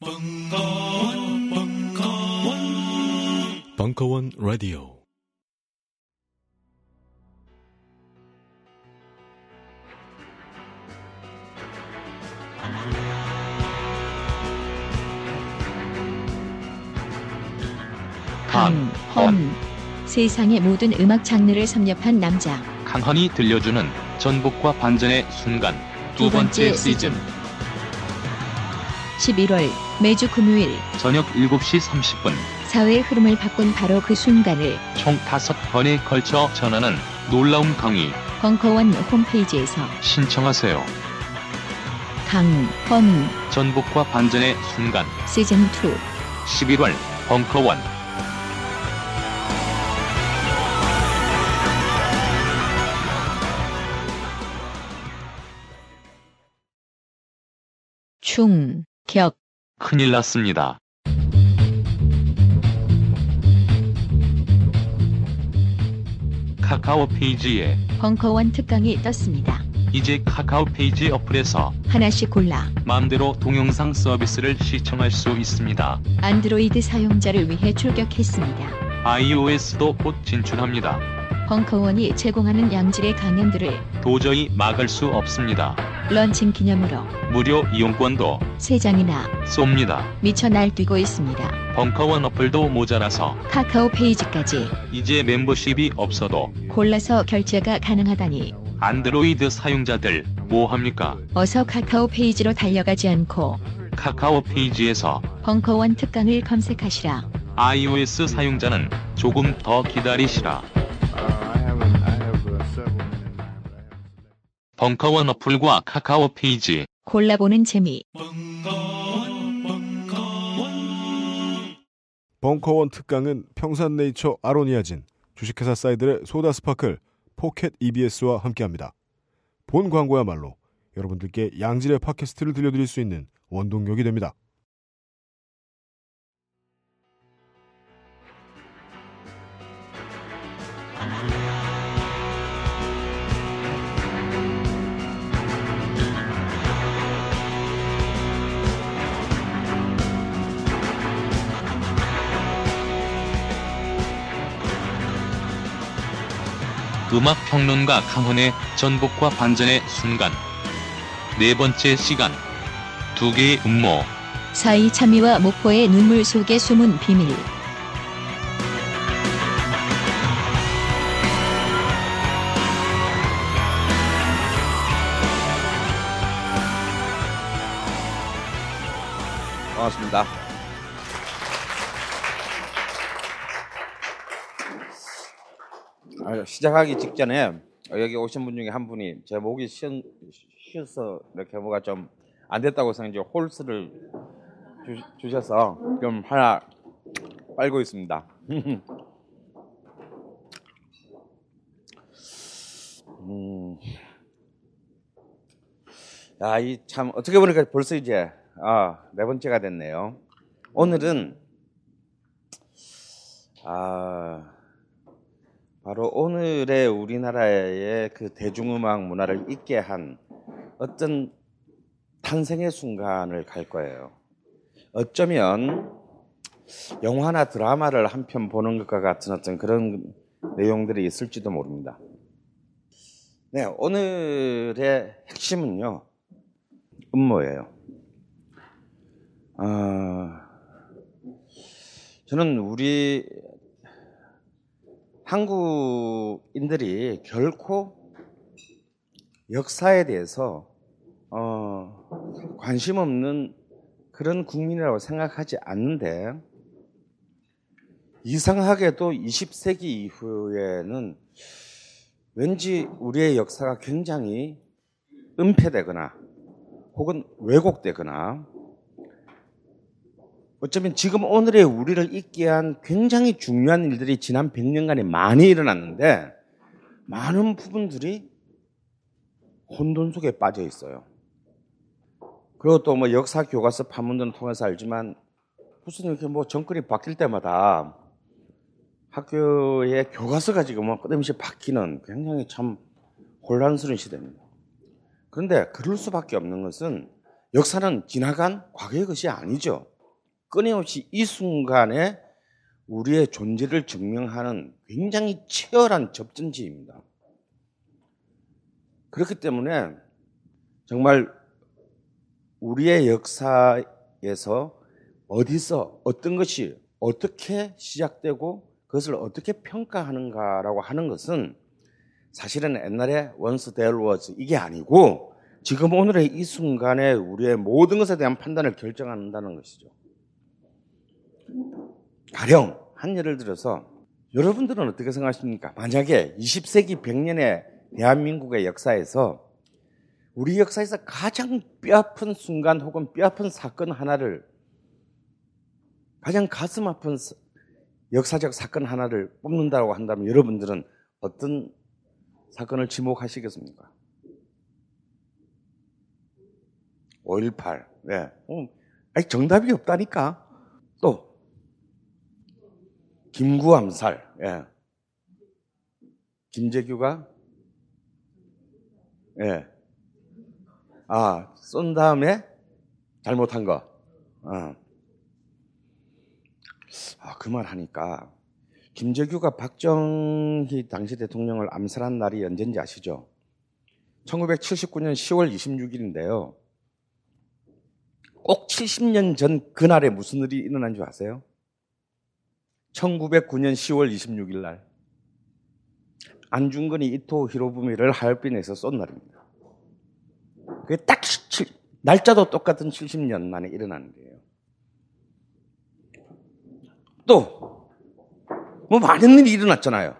벙커원, 벙커원, 벙커원 라디오. 강, 헌. 세상의 모든 음악 장르를 섭렵한 남자. 강헌이 들려주는 전복과 반전의 순간 두 번째 시즌 11월 매주 금요일 저녁 7시 30분. 사회의 흐름을 바꾼 바로 그 순간을 총 다섯 번에 걸쳐 전하는 놀라운 강의. 벙커원 홈페이지에서 신청하세요. 강, 헌. 전복과 반전의 순간. 시즌 2 11월 벙커원. 충격 큰일 났습니다. 카카오 페이지에 벙커원 특강이 떴습니다. 이제 카카오 페이지 어플에서 하나씩 골라 마음대로 동영상 서비스를 시청할 수 있습니다. 안드로이드 사용자를 위해 출격했습니다. iOS도 곧 진출합니다. 벙커원이 제공하는 양질의 강연들을 도저히 막을 수 없습니다. 런칭 기념으로 무료 이용권도 3장이나 쏩니다. 미쳐 날뛰고 있습니다. 벙커원 어플도 모자라서 카카오 페이지까지 이제 멤버십이 없어도 골라서 결제가 가능하다니 안드로이드 사용자들 뭐합니까? 어서 카카오 페이지로 달려가지 않고 카카오 페이지에서 벙커원 특강을 검색하시라. iOS 사용자는 조금 더 기다리시라. 벙커원 어플과 카카오 페이지 골라보는 재미. 벙커원, 벙커원, 벙커원 특강은 평산네이처 아로니아진, 주식회사 사이들의 소다 스파클, 포켓 EBS와 함께합니다. 본 광고야말로 여러분들께 양질의 팟캐스트를 들려드릴 수 있는 원동력이 됩니다. 음악 평론가 강훈의 전복과 반전의 순간 네 번째 시간 두 개의 음모 사이 참미와 목포의 눈물 속에 숨은 비밀. 반갑습니다. 시작하기 직전에 여기 오신 분 중에 한 분이 제 목이 쉬, 쉬어서 이렇게 뭐가 좀 안 됐다고 해서 이제 홀스를 주, 셔서좀 하나 빨고 있습니다. 음. 야, 이 참 어떻게 보니까 벌써 이제 아, 네 번째가 됐네요. 오늘은 아 바로 오늘의 우리나라의 그 대중음악 문화를 있게 한 어떤 탄생의 순간을 갈 거예요. 어쩌면 영화나 드라마를 한 편 보는 것과 같은 어떤 그런 내용들이 있을지도 모릅니다. 네, 오늘의 핵심은요, 음모예요. 아, 저는 우리 한국인들이 결코 역사에 대해서 어, 관심 없는 그런 국민이라고 생각하지 않는데 이상하게도 20세기 이후에는 왠지 우리의 역사가 굉장히 은폐되거나 혹은 왜곡되거나 어쩌면 지금 오늘의 우리를 있게 한 굉장히 중요한 일들이 지난 100년간에 많이 일어났는데 많은 부분들이 혼돈 속에 빠져 있어요. 그리고 또 뭐 역사 교과서 판문점을 통해서 알지만 무슨 이렇게 뭐 정권이 바뀔 때마다 학교의 교과서가 지금 뭐 끊임없이 바뀌는 굉장히 참 혼란스러운 시대입니다. 그런데 그럴 수밖에 없는 것은 역사는 지나간 과거의 것이 아니죠. 끊임없이 이 순간에 우리의 존재를 증명하는 굉장히 치열한 접전지입니다. 그렇기 때문에 정말 우리의 역사에서 어디서 어떤 것이 어떻게 시작되고 그것을 어떻게 평가하는가라고 하는 것은 사실은 옛날에 once there was 이게 아니고 지금 오늘의 이 순간에 우리의 모든 것에 대한 판단을 결정한다는 것이죠. 가령 한 예를 들어서 여러분들은 어떻게 생각하십니까? 만약에 20세기 100년의 대한민국의 역사에서 우리 역사에서 가장 뼈아픈 순간 혹은 뼈아픈 사건 하나를 가장 가슴 아픈 역사적 사건 하나를 뽑는다고 한다면 여러분들은 어떤 사건을 지목하시겠습니까? 5.18. 네. 어, 아니, 정답이 없다니까. 또, 김구 암살. 예. 김재규가, 예. 아, 쏜 다음에 잘못한 거. 어. 아, 그 말 하니까 김재규가 박정희 당시 대통령을 암살한 날이 언제인지 아시죠? 1979년 10월 26일인데요. 꼭 70년 전 그날에 무슨 일이 일어난 줄 아세요? 1909년 10월 26일 날 안중근이 이토 히로부미를 하얼빈에서 쏜 날입니다. 그게 딱 날짜도 똑같은 70년 만에 일어나는 거예요. 또, 뭐 많은 일이 일어났잖아요.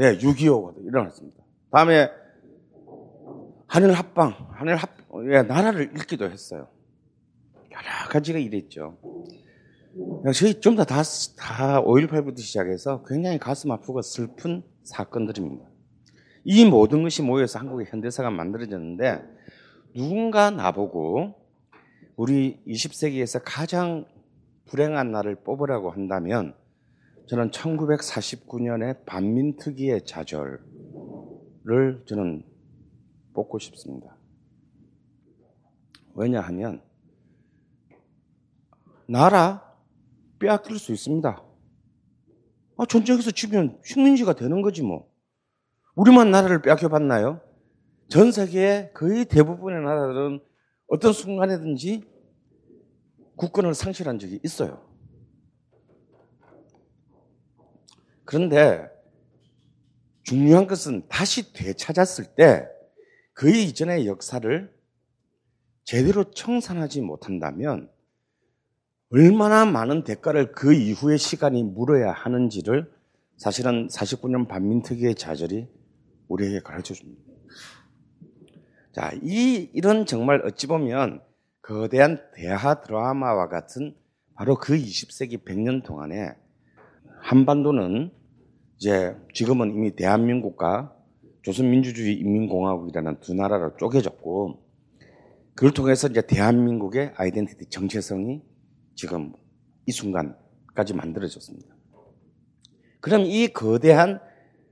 예, 6.25가 일어났습니다. 다음에 하늘 합방, 하늘 합, 예, 나라를 읽기도 했어요. 여러 가지가 일했죠. 저희 좀 다, 다, 다 5.18부터 시작해서 굉장히 가슴 아프고 슬픈 사건들입니다. 이 모든 것이 모여서 한국의 현대사가 만들어졌는데, 누군가 나보고 우리 20세기에서 가장 불행한 날을 뽑으라고 한다면 저는 1949년의 반민특위의 좌절을 저는 뽑고 싶습니다. 왜냐하면 나라 빼앗길 수 있습니다. 아, 전쟁에서 지면 식민지가 되는 거지 뭐. 우리만 나라를 빼앗겨봤나요? 전 세계의 거의 대부분의 나라들은 어떤 순간에든지 국권을 상실한 적이 있어요. 그런데 중요한 것은 다시 되찾았을 때 그 이전의 역사를 제대로 청산하지 못한다면 얼마나 많은 대가를 그 이후의 시간이 물어야 하는지를 사실은 49년 반민특위의 좌절이 우리에게 가르쳐 줍니다. 자, 이, 이런 정말 어찌 보면 거대한 대하 드라마와 같은 바로 그 20세기 100년 동안에 한반도는 이제 지금은 이미 대한민국과 조선민주주의 인민공화국이라는 두 나라로 쪼개졌고 그걸 통해서 이제 대한민국의 아이덴티티 정체성이 지금 이 순간까지 만들어졌습니다. 그럼 이 거대한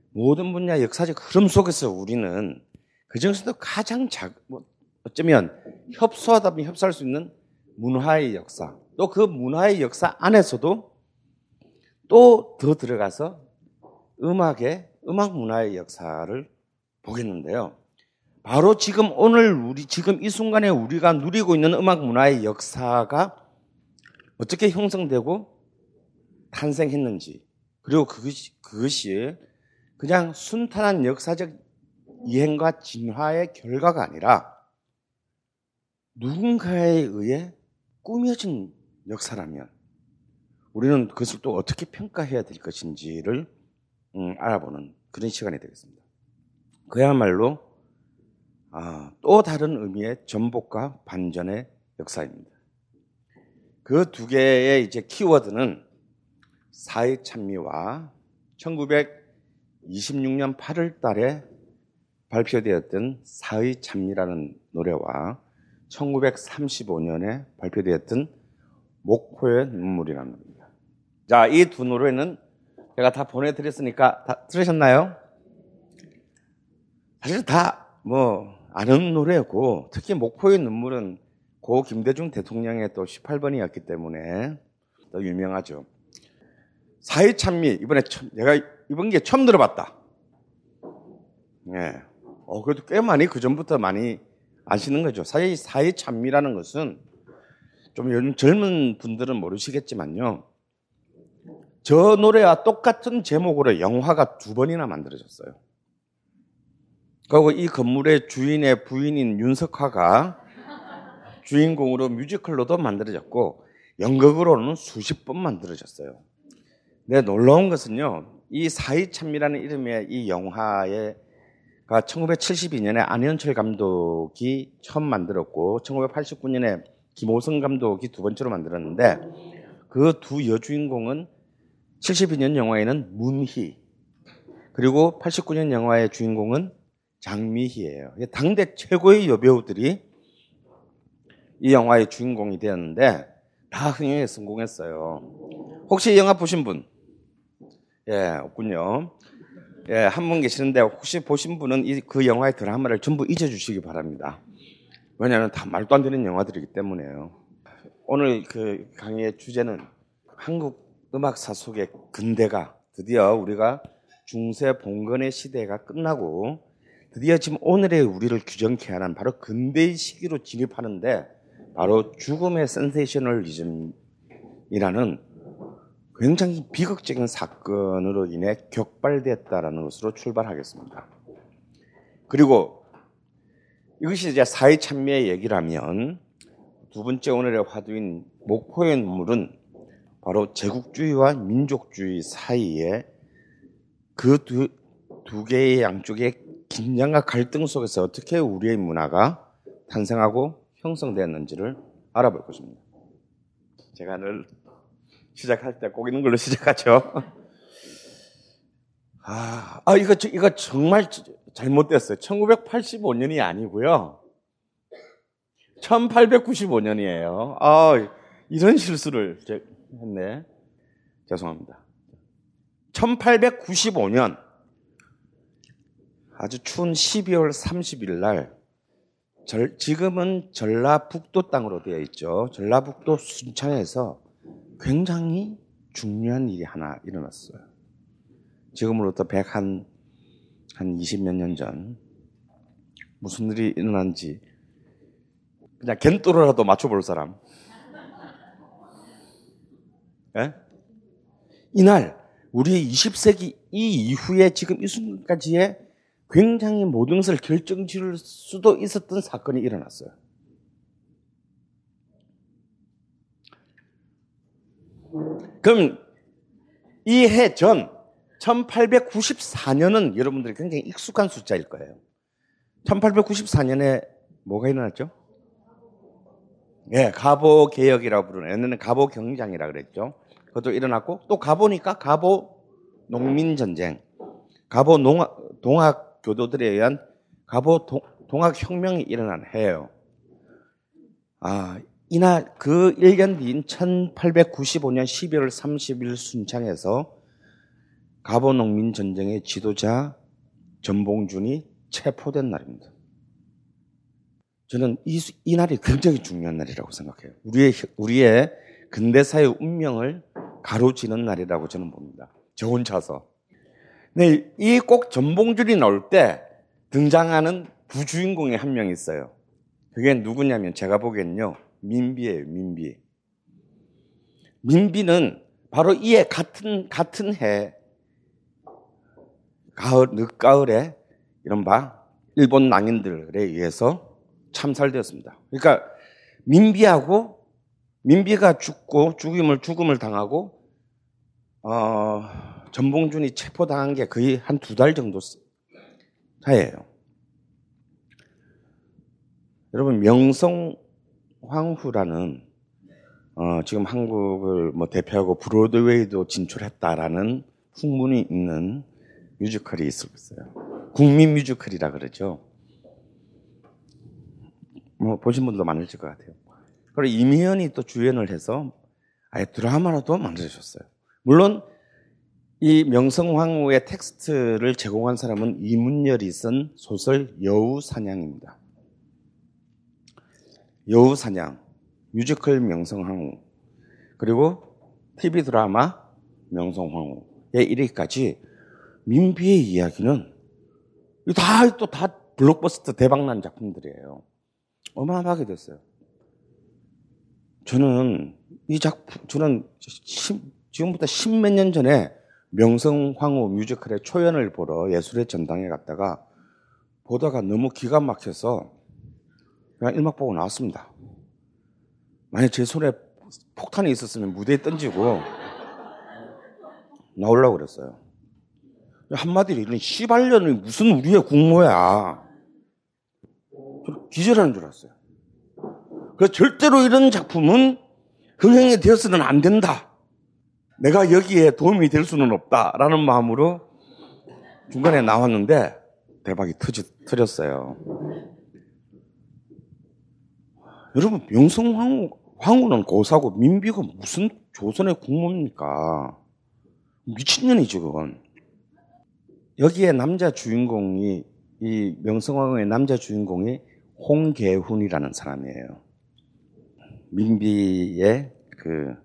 모든 분야 역사적 흐름 속에서 우리는 그 중에서도 가장 작, 뭐 어쩌면 협소하다 보면 협소할 수 있는 문화의 역사, 또 그 문화의 역사 안에서도 또 더 들어가서 음악의, 음악 문화의 역사를 보겠는데요. 바로 지금 오늘 우리, 지금 이 순간에 우리가 누리고 있는 음악 문화의 역사가 어떻게 형성되고 탄생했는지, 그리고 그것이, 그것이 그냥 순탄한 역사적 이행과 진화의 결과가 아니라 누군가에 의해 꾸며진 역사라면 우리는 그것을 또 어떻게 평가해야 될 것인지를 음, 알아보는 그런 시간이 되겠습니다. 그야말로 아, 또 다른 의미의 전복과 반전의 역사입니다. 그 두 개의 이제 키워드는 사회 찬미와 1926년 8월 달에 발표되었던 사의 찬미라는 노래와 1935년에 발표되었던 목포의 눈물이라는 겁니다. 자, 이 두 노래는 제가 다 보내드렸으니까 다 들으셨나요? 사실 다 뭐 아는 노래고 특히 목포의 눈물은 고 김대중 대통령의 또 18번이었기 때문에 더 유명하죠. 사회찬미 이번에 처음, 내가 이번 게 처음 들어봤다. 예. 어 그래도 꽤 많이 그 전부터 많이 아시는 거죠. 사회 사회찬미라는 것은 좀 요즘 젊은 분들은 모르시겠지만요. 저 노래와 똑같은 제목으로 영화가 두 번이나 만들어졌어요. 그리고 이 건물의 주인의 부인인 윤석화가 주인공으로 뮤지컬로도 만들어졌고 연극으로는 수십 번 만들어졌어요. 네, 놀라운 것은요. 이 사이참미라는 이름의 이 영화가 1972년에 안현철 감독이 처음 만들었고 1989년에 김호성 감독이 두 번째로 만들었는데 그 두 여주인공은 72년 영화에는 문희 그리고 89년 영화의 주인공은 장미희예요. 당대 최고의 여배우들이 이 영화의 주인공이 되었는데 다 흥행에 성공했어요. 혹시 이 영화 보신 분? 예, 없군요. 예, 한 분 계시는데 혹시 보신 분은 이, 그 영화의 드라마를 전부 잊어주시기 바랍니다. 왜냐하면 다 말도 안 되는 영화들이기 때문에요. 오늘 그 강의의 주제는 한국 음악사 속의 근대가 드디어 우리가 중세 봉건의 시대가 끝나고 드디어 지금 오늘의 우리를 규정케 하는 바로 근대의 시기로 진입하는데 바로 죽음의 센세이셔널리즘이라는 굉장히 비극적인 사건으로 인해 격발됐다라는 것으로 출발하겠습니다. 그리고 이것이 이제 사회 참여의 얘기라면 두 번째 오늘의 화두인 목포의 눈물은 바로 제국주의와 민족주의 사이에 그두 두 개의 양쪽의 긴장과 갈등 속에서 어떻게 우리의 문화가 탄생하고 형성되었는지를 알아볼 것입니다. 제가 늘 시작할 때꼭 이런 걸로 시작하죠. 아, 아 이거 이거 정말 잘못됐어요. 1985년이 아니고요. 1895년이에요. 아, 이런 실수를 했네. 죄송합니다. 1895년 아주 추운 12월 30일 날 절, 지금은 전라북도 땅으로 되어 있죠. 전라북도 순창에서 굉장히 중요한 일이 하나 일어났어요. 지금으로부터 100 한 한 20몇 년 전 무슨 일이 일어난지 그냥 겐또로라도 맞춰볼 사람. 예? 이날 우리 20세기 이 이후에 지금 이 순간까지의 굉장히 모든 것을 결정 지을 수도 있었던 사건이 일어났어요. 그럼 이 해 전 1894년은 여러분들이 굉장히 익숙한 숫자일 거예요. 1894년에 뭐가 일어났죠? 예, 네, 가보 개혁이라고 부르는 옛날에는 가보 경장이라 그랬죠. 그것도 일어났고 또 가보니까 가보 농민 전쟁, 가보 농악, 동학 교도들에 의한 가보 동, 동학 혁명이 일어난 해예요. 아, 이날 그 1년 뒤인 1895년 12월 30일 순창에서 가보 농민 전쟁의 지도자 전봉준이 체포된 날입니다. 저는 이, 이 날이 굉장히 중요한 날이라고 생각해요. 우리의, 우리의 근대사의 운명을 가로지는 날이라고 저는 봅니다. 저 혼자서. 네, 이 꼭 전봉준이 나올 때 등장하는 부주인공의 한명 있어요. 그게 누구냐면 제가 보기엔요. 민비예요, 민비. 민비는 바로 이해 같은, 같은 해, 가을, 늦가을에 이른바 일본 낭인들에 의해서 참살되었습니다. 그러니까 민비하고 민비가 죽고 죽임을 죽음을 당하고 어, 전봉준이 체포당한 게 거의 한 두 달 정도 사이에요. 여러분 명성 황후라는 어, 지금 한국을 뭐 대표하고 브로드웨이도 진출했다라는 풍문이 있는 뮤지컬이 있었어요. 국민 뮤지컬이라 그러죠. 뭐 보신 분도 많으실 것 같아요. 그리고 이미연이 또 주연을 해서 아예 드라마로도 만들어졌어요. 물론 이 명성황후의 텍스트를 제공한 사람은 이문열이 쓴 소설 여우사냥입니다. 여우사냥, 뮤지컬 명성황후, 그리고 TV 드라마 명성황후에 이르기까지 민비의 이야기는 다 또 다 블록버스터 대박난 작품들이에요. 어마어마하게 됐어요. 저는 이 작품, 저는 십- 지금부터 십몇 년 전에 명성황후 뮤지컬의 초연을 보러 예술의 전당에 갔다가 보다가 너무 기가 막혀서 그냥 일막 보고 나왔습니다. 만약 제 손에 폭탄이 있었으면 무대에 던지고 나오려고 그랬어요. 한마디로 이런 씨발년이 무슨 우리의 국모야. 기절하는 줄 알았어요. 그래서 절대로 이런 작품은 흥행이 되어서는 안 된다. 내가 여기에 도움이 될 수는 없다라는 마음으로 중간에 나왔는데 대박이 터지, 터졌어요. 여러분 명성황후 황후는 고사고 민비가 무슨 조선의 국모입니까? 미친년이죠 그건. 여기에 남자 주인공이 이 명성황후의 남자 주인공이 홍계훈이라는 사람이에요. 민비의 그,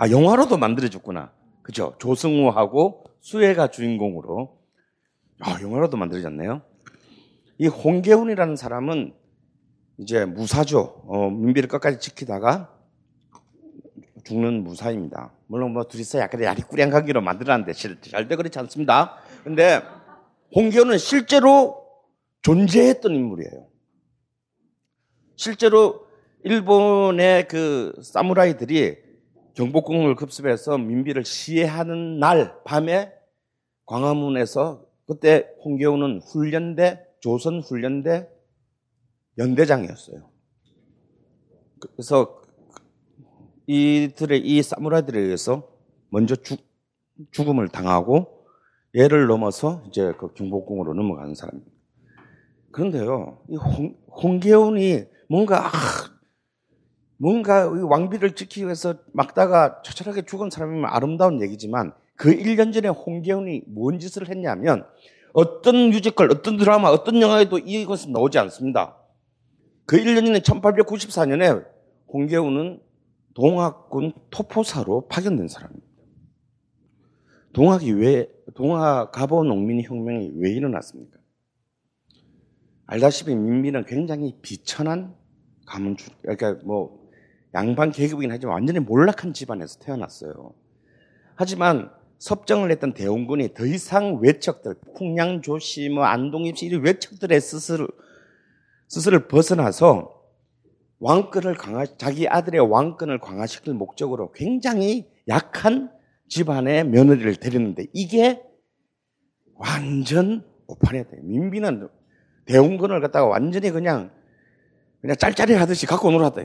아, 영화로도 만들어졌구나. 그죠? 조승우하고 수혜가 주인공으로. 아, 영화로도 만들어졌네요. 이 홍계훈이라는 사람은 이제 무사죠. 어, 민비를 끝까지 지키다가 죽는 무사입니다. 물론 뭐 둘이서 약간 야리꾸리한 관계로 만들어놨는데 실- 절대 그렇지 않습니다. 근데 홍계훈은 실제로 존재했던 인물이에요. 실제로 일본의 그 사무라이들이 경복궁을 급습해서 민비를 시해하는 날 밤에 광화문에서 그때 홍계훈은 훈련대 조선 훈련대 연대장이었어요. 그래서 이들의 이 사무라이들에 의해서 먼저 죽, 죽음을 당하고 얘를 넘어서 이제 그 경복궁으로 넘어가는 사람입니다. 그런데요, 이 홍, 홍계훈이 뭔가 아, 뭔가 이 왕비를 지키기 위해서 막다가 처절하게 죽은 사람이면 아름다운 얘기지만 그 1년 전에 홍계훈이 뭔 짓을 했냐면 어떤 뮤지컬, 어떤 드라마, 어떤 영화에도 이것은 나오지 않습니다. 그 1년 전에 1894년에 홍계훈은 동학군 토포사로 파견된 사람입니다. 동학이 왜, 동학 가보 농민 혁명이 왜 일어났습니까? 알다시피 민비는 굉장히 비천한 가문주, 그러니까 뭐 양반 계급이긴 하지만 완전히 몰락한 집안에서 태어났어요. 하지만 섭정을 했던 대원군이 더 이상 외척들, 풍량조씨, 뭐 안동입시 이런 외척들의 스스로, 스스를 벗어나서 왕권을 강화, 자기 아들의 왕권을 강화시킬 목적으로 굉장히 약한 집안의 며느리를 데리는데 이게 완전 오판이었다. 민비는 대원군을 갖다가 완전히 그냥 그냥 짤짤이 하듯이 갖고 놀았다.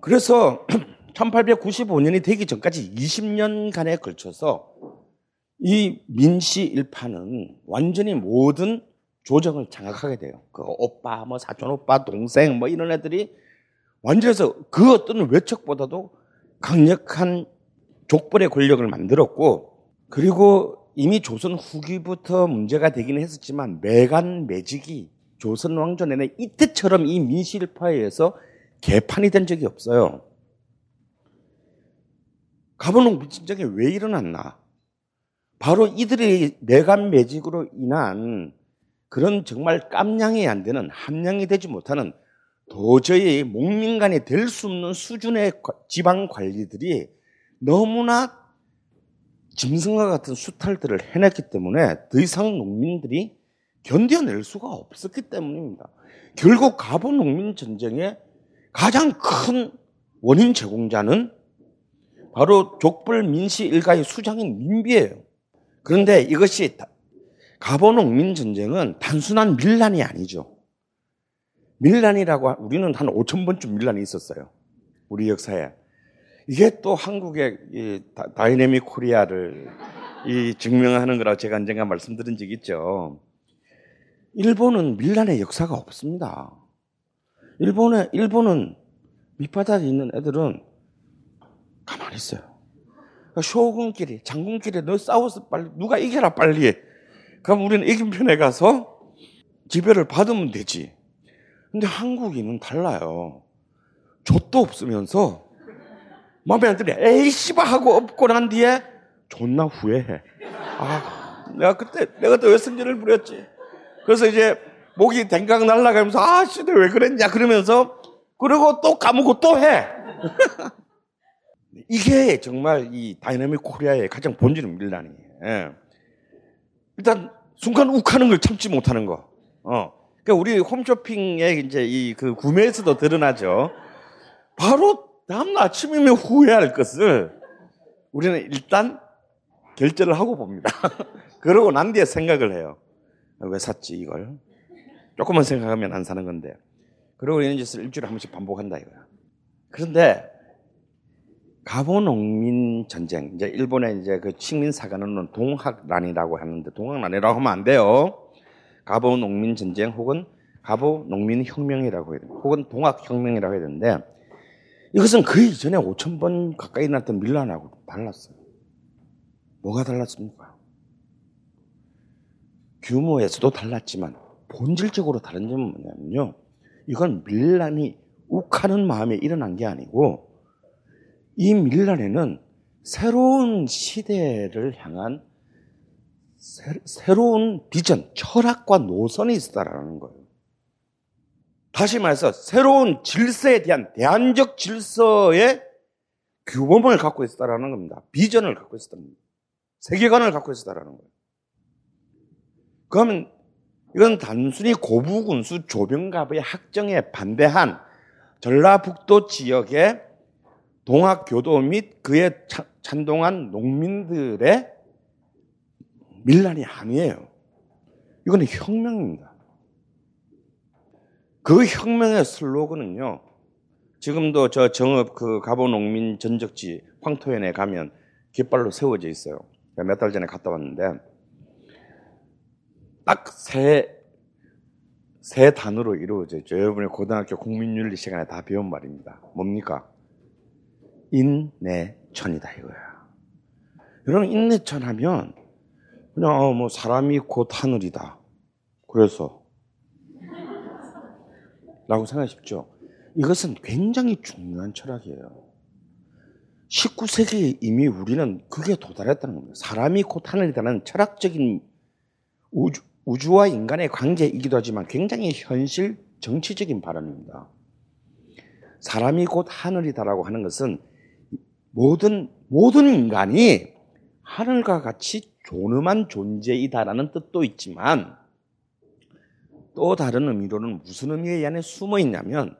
그래서 1895년이 되기 전까지 20년간에 걸쳐서 이 민씨 일파는 완전히 모든 조정을 장악하게 돼요. 그 오빠, 뭐 사촌 오빠, 동생, 뭐 이런 애들이 완전해서 그 어떤 외척보다도 강력한 족벌의 권력을 만들었고, 그리고 이미 조선 후기부터 문제가 되긴 했었지만 매간 매직이 조선 왕조 내내 이때처럼 이 민실파에 의해서 개판이 된 적이 없어요. 가보농 민진정이 왜 일어났나? 바로 이들의 매간 매직으로 인한 그런 정말 깜냥이 안 되는 함량이 되지 못하는 도저히 목민간이 될 수 없는 수준의 과- 지방 관리들이 너무나 짐승과 같은 수탈들을 해냈기 때문에 더 이상 농민들이 견뎌낼 수가 없었기 때문입니다. 결국 가보 농민 전쟁의 가장 큰 원인 제공자는 바로 족벌 민씨 일가의 수장인 민비예요. 그런데 이것이 다- 갑오 농민 전쟁은 단순한 민란이 아니죠. 민란이라고 하- 우리는 한 5천 번쯤 민란이 있었어요. 우리 역사에. 이게 또 한국의 이 다- dynamic Korea를 이 증명하는 거라고 제가 언젠가 말씀드린 적이 있죠. 일본은 민란의 역사가 없습니다. 일본에, 일본은 밑바닥에 있는 애들은 가만히 있어요. 그러니까 쇼군끼리, 장군끼리 너 싸워서 빨리, 누가 이겨라 빨리. 그럼 우리는 이긴 편에 가서 지배를 받으면 되지. 근데 한국인은 달라요. 족도 없으면서 마음에 안 들어. 에이 씨바 하고 엎고 난 뒤에 존나 후회해. 아, 내가 그때 내가 또왜 성질을 부렸지? 그래서 이제 목이 댕강 날아가면서 아, 씨, 내가 왜 그랬냐 그러면서 그리고 또 까먹고 또 해. 이게 정말 이 dynamic Korea의 가장 본질은 민란이에요. 예. 일단 순간 욱하는 걸 참지 못하는 거. 어. 그러니까 우리 홈쇼핑에 이제 이 그 구매에서도 드러나죠. 바로 다음날 아침이면 후회할 것을 우리는 일단 결제를 하고 봅니다. 그러고 난 뒤에 생각을 해요. 왜 샀지 이걸? 조금만 생각하면 안 사는 건데. 그러고 이런 짓을 일주일에 한 번씩 반복한다 이거야. 그런데 가보 농민 전쟁 이제 일본의 이제 그 식민 사관은 동학란이라고 하는데 동학란이라고 하면 안 돼요. 가보 농민 전쟁 혹은 가보 농민 혁명이라고 해야 됩니다. 혹은 동학 혁명이라고 해야 되는데 이것은 그 이전에 5천 번 가까이 났던 밀란하고 달랐어요. 뭐가 달랐습니까? 규모에서도 달랐지만 본질적으로 다른 점은 뭐냐면요. 이건 밀란이 욱하는 마음에 일어난 게 아니고 이 밀란에는 새로운 시대를 향한 새, 로운 비전, 철학과 노선이 있다라는 거예요. 다시 말해서 새로운 질서에 대한 대안적 질서의 규범을 갖고 있었다라는 겁니다. 비전을 갖고 있었다는 겁니다. 세계관을 갖고 있었다라는 거예요. 그러면 이건 단순히 고부군수 조병갑의 학정에 반대한 전라북도 지역의 동학교도 및 그에 찬동한 농민들의 밀란이 아니에요. 이거는 혁명입니다. 그 혁명의 슬로건은요. 지금도 저 정읍 그 가보 농민 전적지 황토현에 가면 깃발로 세워져 있어요. 몇 달 전에 갔다 왔는데 딱 세 세 단어로 이루어져 있죠. 여러분의 고등학교 국민윤리 시간에 다 배운 말입니다. 뭡니까? 인내천이다 이거야. 여러분 인내천 하면 그냥 어, 뭐 사람이 곧 하늘이다. 그래서 라고 생각하십시오. 이것은 굉장히 중요한 철학이에요. 19세기에 이미 우리는 그게 도달했다는 겁니다. 사람이 곧 하늘이다는 철학적인 우주, 우주와 인간의 관계이기도 하지만 굉장히 현실 정치적인 발언입니다. 사람이 곧 하늘이다라고 하는 것은 모든 모든 인간이 하늘과 같이 존엄한 존재이다라는 뜻도 있지만 또 다른 의미로는 무슨 의미에 안에 숨어 있냐면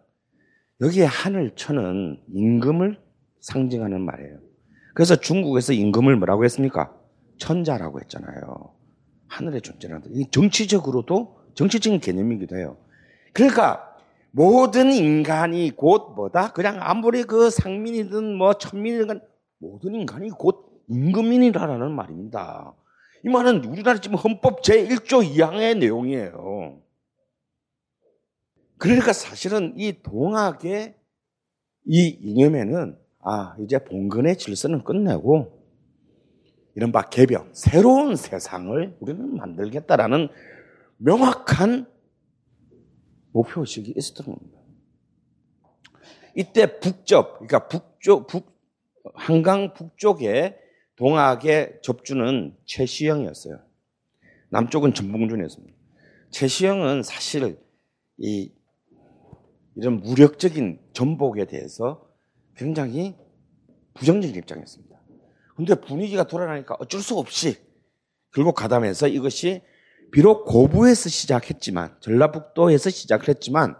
여기에 하늘천은 임금을 상징하는 말이에요. 그래서 중국에서 임금을 뭐라고 했습니까? 천자라고 했잖아요. 하늘의 존재라는 이 정치적으로도 정치적인 개념이기도 해요. 그러니까 모든 인간이 곧 뭐다? 그냥 아무리 그 상민이든 뭐 천민이든 모든 인간이 곧 임금인이라는 말입니다. 이 말은 우리나라 지금 헌법 제1조 2항의 내용이에요. 그러니까 사실은 이 동학의 이 이념에는 아, 이제 봉건의 질서는 끝내고 이른바 개벽, 새로운 세상을 우리는 만들겠다라는 명확한 목표의식이 있었던 겁니다. 이때 북쪽, 그러니까 북쪽, 북, 한강 북쪽에 동학의 접주는 최시영이었어요. 남쪽은 전봉준이었습니다. 최시영은 사실 이 이런 무력적인 전복에 대해서 굉장히 부정적인 입장이었습니다. 근데 분위기가 돌아가니까 어쩔 수 없이 결국 가담해서 이것이 비록 고부에서 시작했지만 전라북도에서 시작을 했지만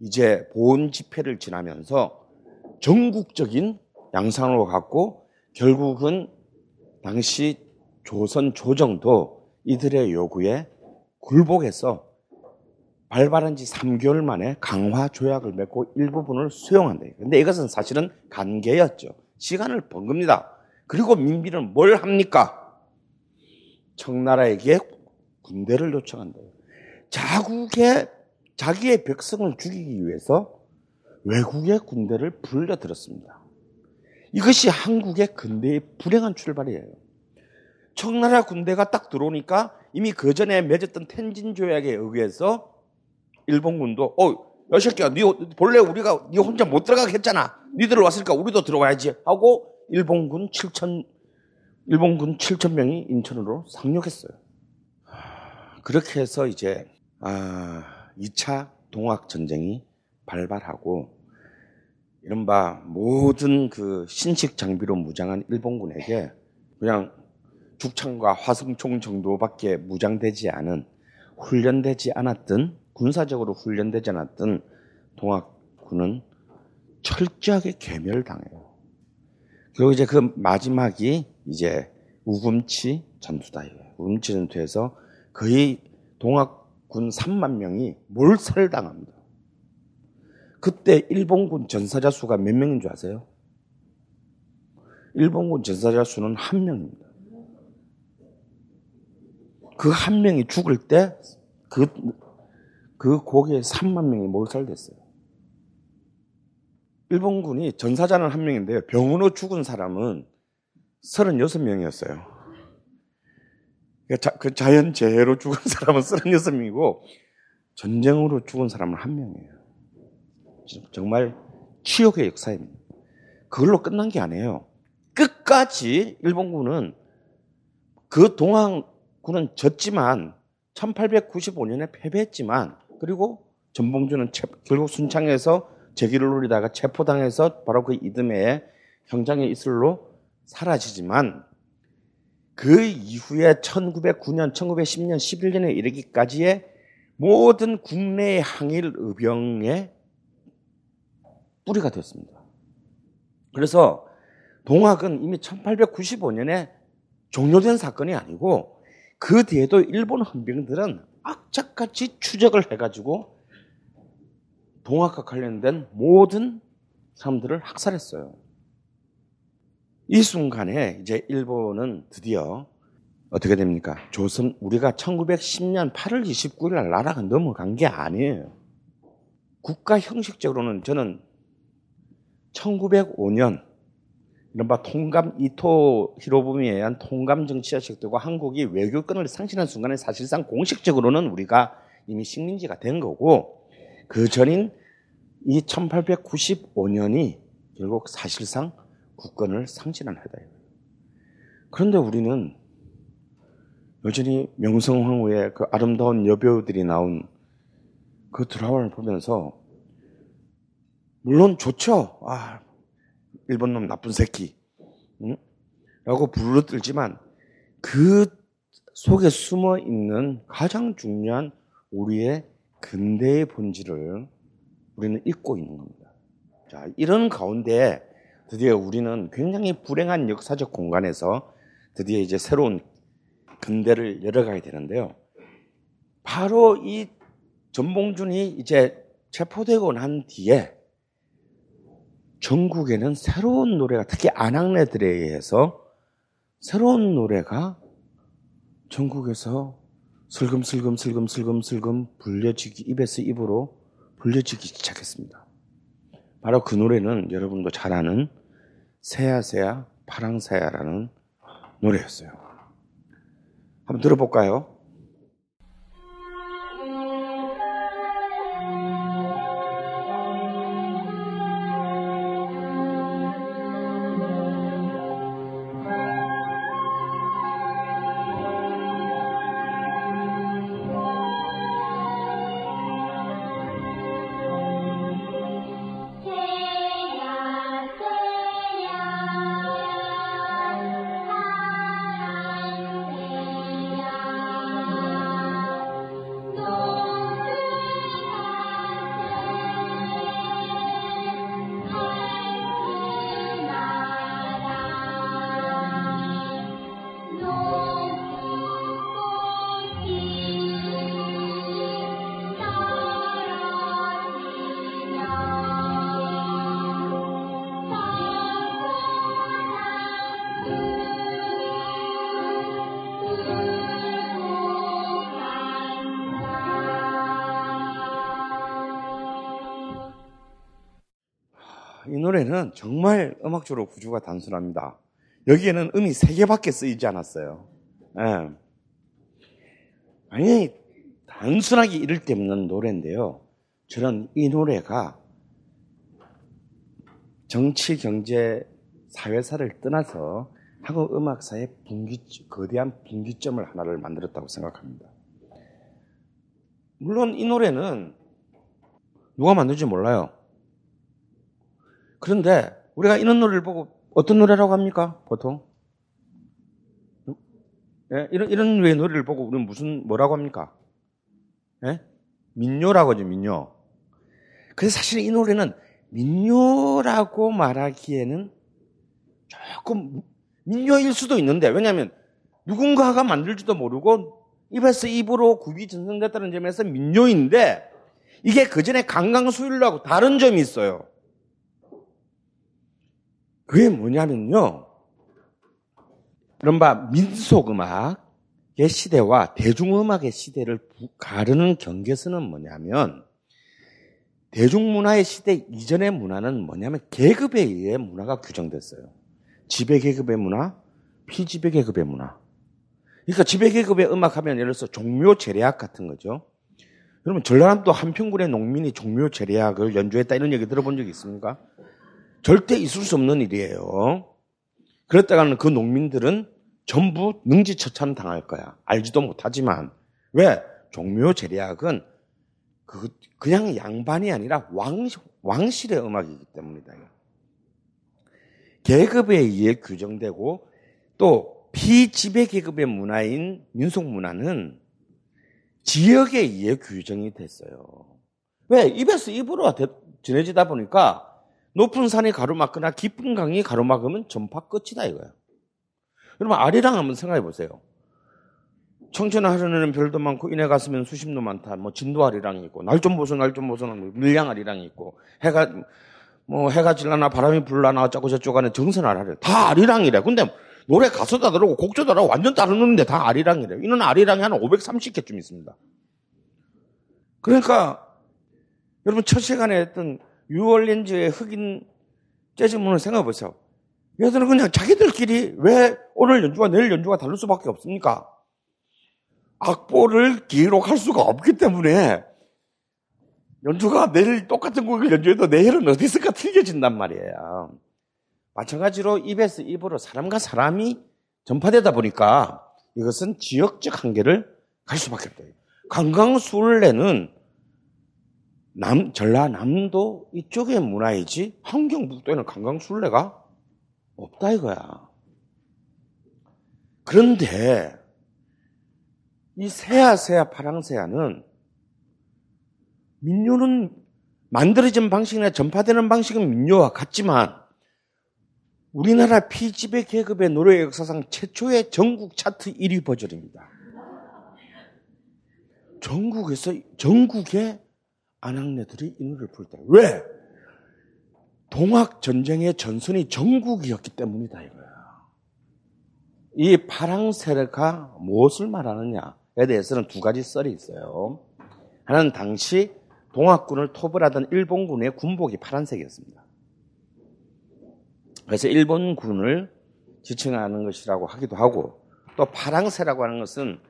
이제 보훈 집회를 지나면서 전국적인 양상으로 갔고 결국은 당시 조선 조정도 이들의 요구에 굴복해서 발발한 지 3개월 만에 강화 조약을 맺고 일부분을 수용한다. 근데 이것은 사실은 관계였죠. 시간을 번 겁니다. 그리고 민비는 뭘 합니까? 청나라에게 군대를 요청한다. 자국의 자기의 백성을 죽이기 위해서 외국의 군대를 불려들었습니다. 이것이 한국의 근대의 불행한 출발이에요. 청나라 군대가 딱 들어오니까 이미 그 전에 맺었던 텐진 조약에 의해서 일본군도 어 야, 새끼야, 니, 본래 우리가 니 혼자 못 들어가게 했잖아. 니들 왔으니까 우리도 들어와야지. 하고, 일본군 7천, 일본군 7천 명이 인천으로 상륙했어요. 하, 그렇게 해서 이제, 아, 2차 동학 전쟁이 발발하고, 이른바 모든 그 신식 장비로 무장한 일본군에게 그냥 죽창과 화승총 정도밖에 무장되지 않은 훈련되지 않았던 군사적으로 훈련되지 않았던 동학군은 철저하게 괴멸당해요. 그리고 이제 그 마지막이 이제 우금치 전투다예요. 우금치 전투에서 거의 동학군 3만 명이 몰살 당합니다. 그때 일본군 전사자 수가 몇 명인 줄 아세요? 일본군 전사자 수는 한 명입니다. 그 한 명이 죽을 때 그, 그 고개에 3만 명이 몰살됐어요. 일본군이 전사자는 한 명인데요. 병으로 죽은 사람은 36명이었어요. 그 자연재해로 죽은 사람은 36명이고 전쟁으로 죽은 사람은 한 명이에요. 정말 치욕의 역사입니다. 그걸로 끝난 게 아니에요. 끝까지 일본군은 그 동항군은 졌지만 1895년에 패배했지만 그리고 전봉주는 결국 순창에서 재기를 노리다가 체포당해서 바로 그 이듬해에 형장의 이슬로 사라지지만 그 이후에 1909년, 1910년, 11년에 이르기까지의 모든 국내의 항일 의병의 뿌리가 되었습니다. 그래서 동학은 이미 1895년에 종료된 사건이 아니고 그 뒤에도 일본 헌병들은 악착같이 추적을 해가지고 동학과 관련된 모든 사람들을 학살했어요. 이 순간에 이제 일본은 드디어 어떻게 됩니까? 조선 우리가 1910년 8월 29일 날 나라가 넘어간 게 아니에요. 국가 형식적으로는 저는 1905년 이른바 통감 이토 히로부미에 의한 통감 정치가 시작되고 한국이 외교권을 상실한 순간에 사실상 공식적으로는 우리가 이미 식민지가 된 거고 그 전인 이 1895년이 결국 사실상 국권을 상실한 해다예요. 그런데 우리는 여전히 명성황후의 그 아름다운 여배우들이 나온 그 드라마를 보면서 물론 좋죠. 아, 일본 놈 나쁜 새끼. 응? 라고 불러들지만 그 속에 숨어 있는 가장 중요한 우리의 근대의 본질을 우리는 잊고 있는 겁니다. 자, 이런 가운데 드디어 우리는 굉장히 불행한 역사적 공간에서 드디어 이제 새로운 근대를 열어가야 되는데요. 바로 이 전봉준이 이제 체포되고 난 뒤에 전국에는 새로운 노래가 특히 아낙네들에 의해서 새로운 노래가 전국에서 슬금슬금 슬금슬금 슬금 불려지기 입에서 입으로 불려지기 시작했습니다. 바로 그 노래는 여러분도 잘 아는 새야새야 파랑새야라는 노래였어요. 한번 들어볼까요? 노래는 정말 음악적으로 구조가 단순합니다. 여기에는 음이 세 개밖에 쓰이지 않았어요. 예. 아니, 단순하게 이럴 때 없는 노래인데요. 저는 이 노래가 정치, 경제, 사회사를 떠나서 한국 음악사의 분기, 거대한 분기점을 하나를 만들었다고 생각합니다. 물론 이 노래는 누가 만든지 몰라요. 그런데 우리가 이런 노래를 보고 어떤 노래라고 합니까? 보통? 예? 이런, 이런 류의 노래를 보고 우리는 무슨, 뭐라고 합니까? 예? 민요라고 하죠, 민요. 그래서 사실 이 노래는 민요라고 말하기에는 조금 민요일 수도 있는데, 왜냐하면 누군가가 만들지도 모르고 입에서 입으로 굽이 전승됐다는 점에서 민요인데, 이게 그 전에 강강수일하고 다른 점이 있어요. 그게 뭐냐면요. 이른바 민속음악의 시대와 대중음악의 시대를 가르는 경계선은 뭐냐면 대중문화의 시대 이전의 문화는 뭐냐면 계급에 의해 문화가 규정됐어요. 지배 계급의 문화, 피지배 계급의 문화. 그러니까 지배 계급의 음악하면 예를 들어서 종묘제례악 같은 거죠. 여러분 전라남도 한평군의 농민이 종묘제례악을 연주했다 이런 얘기 들어본 적 있습니까? 절대 있을 수 없는 일이에요. 그랬다가는 그 농민들은 전부 능지처참 당할 거야. 알지도 못하지만. 왜? 종묘제례악은 그, 그냥 양반이 아니라 왕, 왕실의 음악이기 때문이다. 계급에 의해 규정되고 또 피지배 계급의 문화인 민속 문화는 지역에 의해 규정이 됐어요. 왜? 입에서 입으로 전해지다 보니까 높은 산이 가로막거나 깊은 강이 가로막으면 전파 끝이다 이거야. 여러분 아리랑 한번 생각해 보세요. 청천 하루는 별도 많고 인해 갔으면 수십도 많다. 뭐 진도 아리랑이 있고 날 좀 보소 날 좀 보소 물량 아리랑이 있고 해가 뭐 해가 질라나 바람이 불라나 어쩌고 저쩌고 하는 정선 아리랑 다 아리랑이래. 근데 노래 가수다 들고 곡조다 들고 완전 놈인데 다 아리랑이래. 이는 아리랑이 한 530개쯤 있습니다. 그러니까 여러분 첫 시간에 했던 뉴올린즈의 흑인 재즈문을 생각해 보세요. 얘들은 그냥 자기들끼리 왜 오늘 연주가 내일 연주가 다를 수밖에 없습니까? 악보를 기록할 수가 없기 때문에 연주가 내일 똑같은 곡을 연주해도 내일은 어디서가 틀려진단 말이에요. 마찬가지로 입에서 입으로 사람과 사람이 전파되다 보니까 이것은 지역적 한계를 갈 수밖에 없다. 강강술래는 남, 전라남도 이쪽의 문화이지 환경북도에는 강강술래가 없다 이거야. 그런데 이 새야새야 파랑새야는 민요는 만들어진 방식이나 전파되는 방식은 민요와 같지만 우리나라 피지배 계급의 노래 역사상 최초의 전국 차트 1위 버전입니다. 전국에서 전국의 아낙네들이 이 노래를 부를 때 왜? 동학 전쟁의 전선이 전국이었기 때문이다 이거야. 이 파랑새가 무엇을 말하느냐에 대해서는 두 가지 썰이 있어요. 하나는 당시 동학군을 토벌하던 일본군의 군복이 파란색이었습니다. 그래서 일본군을 지칭하는 것이라고 하기도 하고 또 파랑새라고 하는 것은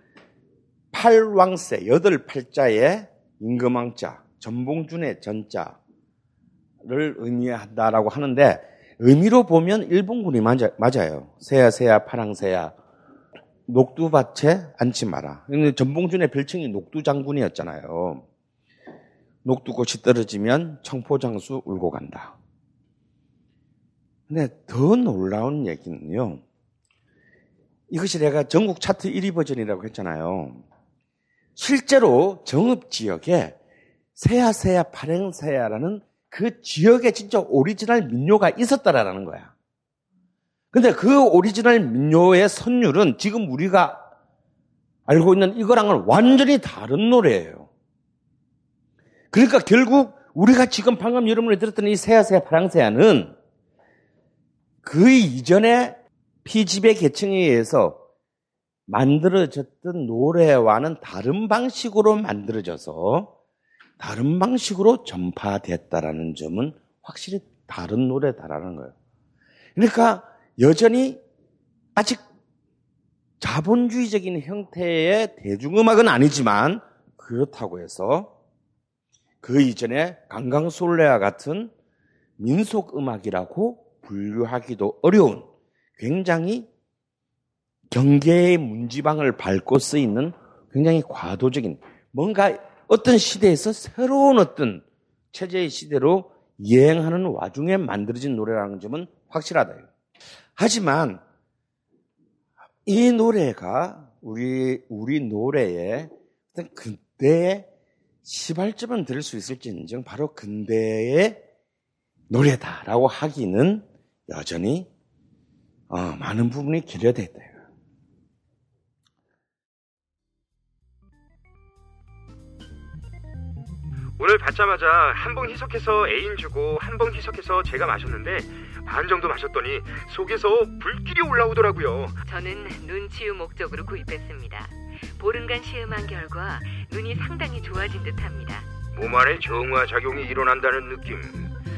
팔왕새, 여덟 팔자의 임금왕자, 전봉준의 전자를 의미한다라고 하는데 의미로 보면 일본군이 맞아, 맞아요. 새야 새야 파랑새야 녹두밭에 앉지 마라. 전봉준의 별칭이 녹두장군이었잖아요. 녹두꽃이 떨어지면 청포장수 울고 간다. 근데 더 놀라운 얘기는요. 이것이 내가 전국 차트 1위 버전이라고 했잖아요. 실제로 정읍 지역에 새야새야 파랑새야라는 그 지역에 진짜 오리지널 민요가 있었다라는 거야. 근데 그 오리지널 민요의 선율은 지금 우리가 알고 있는 이거랑은 완전히 다른 노래예요. 그러니까 결국 우리가 지금 방금 여러분이 들었던 이 세야세야 파랑세야는 그 이전에 피집의 계층에 의해서 만들어졌던 노래와는 다른 방식으로 만들어져서 다른 방식으로 전파됐다라는 점은 확실히 다른 노래다라는 거예요. 그러니까 여전히 아직 자본주의적인 형태의 대중음악은 아니지만 그렇다고 해서 그 이전에 강강솔레와 같은 민속 음악이라고 분류하기도 어려운 굉장히 경계의 문지방을 밟고 쓰이는 굉장히 과도적인 뭔가 어떤 시대에서 새로운 어떤 체제의 시대로 이행하는 와중에 만들어진 노래라는 점은 확실하다. 하지만 이 노래가 우리 우리 노래의 어떤 그때의 시발점은 들을 수 있을지인정 바로 근대의 노래다라고 하기는 여전히 어, 많은 부분이 기려져 있다. 오늘 받자마자 한 봉 희석해서 애인 주고 한 봉 희석해서 제가 마셨는데 반 정도 마셨더니 속에서 불길이 올라오더라고요. 저는 눈치유 목적으로 구입했습니다. 보름간 시음한 결과 눈이 상당히 좋아진 듯합니다. 몸 안에 정화 작용이 일어난다는 느낌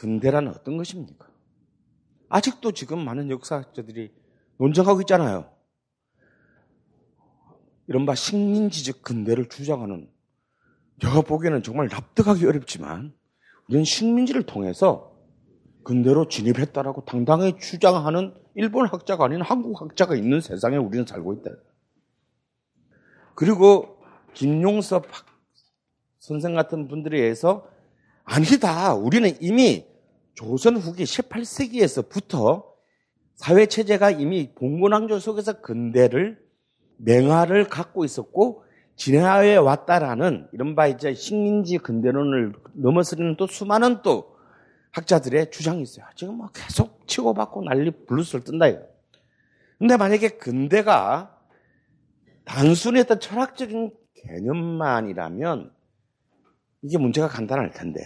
근대란 어떤 것입니까? 아직도 지금 많은 역사학자들이 논쟁하고 있잖아요. 이른바 식민지적 근대를 주장하는 제가 보기에는 정말 납득하기 어렵지만 우리는 식민지를 통해서 근대로 진입했다라고 당당히 주장하는 일본 학자가 아닌 한국 학자가 있는 세상에 우리는 살고 있다. 그리고 김용섭 선생 같은 분들에 의해서 아니다. 우리는 이미 조선 후기 18세기에서부터 사회 체제가 이미 봉건왕조 속에서 근대를 맹화를 갖고 있었고 진화해 왔다라는 이른바 이제 식민지 근대론을 넘어서는 또 수많은 또 학자들의 주장이 있어요. 지금 뭐 계속 치고받고 난리 블루스를 뜬다 이거. 근데 만약에 근대가 단순히 어떤 철학적인 개념만이라면 이게 문제가 간단할 텐데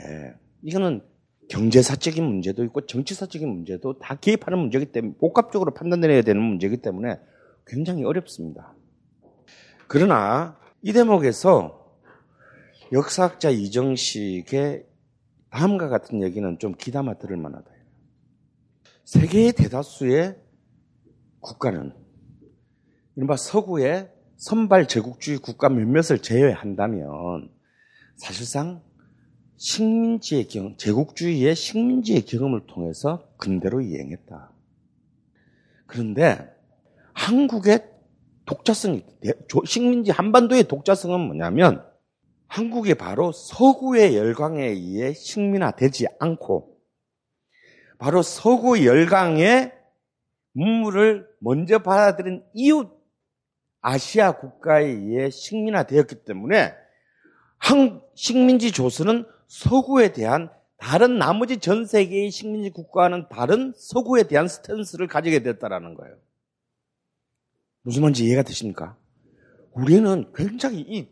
이거는 경제사적인 문제도 있고 정치사적인 문제도 다 개입하는 문제이기 때문에 복합적으로 판단해야 되는 문제이기 때문에 굉장히 어렵습니다. 그러나 이 대목에서 역사학자 이정식의 다음과 같은 얘기는 좀 기담아 들을 만하다. 세계의 대다수의 국가는 이른바 서구의 선발 제국주의 국가 몇몇을 제외한다면 사실상 식민지의 경, 제국주의의 식민지의 경험을 통해서 근대로 이행했다. 그런데 한국의 독자성이, 식민지 한반도의 독자성은 뭐냐면 한국이 바로 서구의 열강에 의해 식민화되지 않고 바로 서구 열강의 문물을 먼저 받아들인 이웃 아시아 국가에 의해 식민화되었기 때문에 한 식민지 조선은 서구에 대한 다른 나머지 전 세계의 식민지 국가와는 다른 서구에 대한 스탠스를 가지게 됐다라는 거예요. 무슨 말인지 이해가 되십니까? 우리는 굉장히 이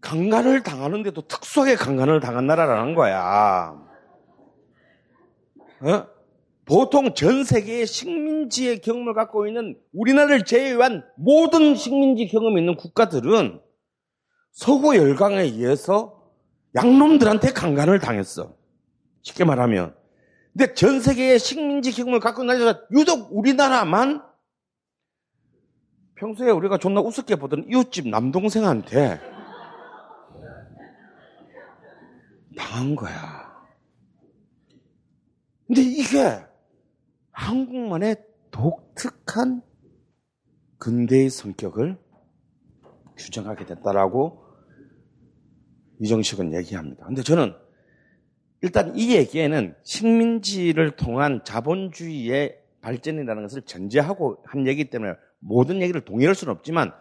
강간을 당하는데도 특수하게 강간을 당한 나라라는 거야. 어? 보통 전 세계의 식민지의 경험을 갖고 있는 우리나라를 제외한 모든 식민지 경험이 있는 국가들은 서구 열강에 의해서 양놈들한테 강간을 당했어. 쉽게 말하면. 근데 전 세계의 식민지 경험을 갖고 있는 나라가 유독 우리나라만 평소에 우리가 존나 우습게 보던 이웃집 남동생한테 당한 거야. 근데 이게 한국만의 독특한 근대의 성격을 규정하게 됐다라고 이정식은 얘기합니다. 근데 저는 일단 이 얘기에는 식민지를 통한 자본주의의 발전이라는 것을 전제하고 한 얘기 때문에 모든 얘기를 동의할 수는 없지만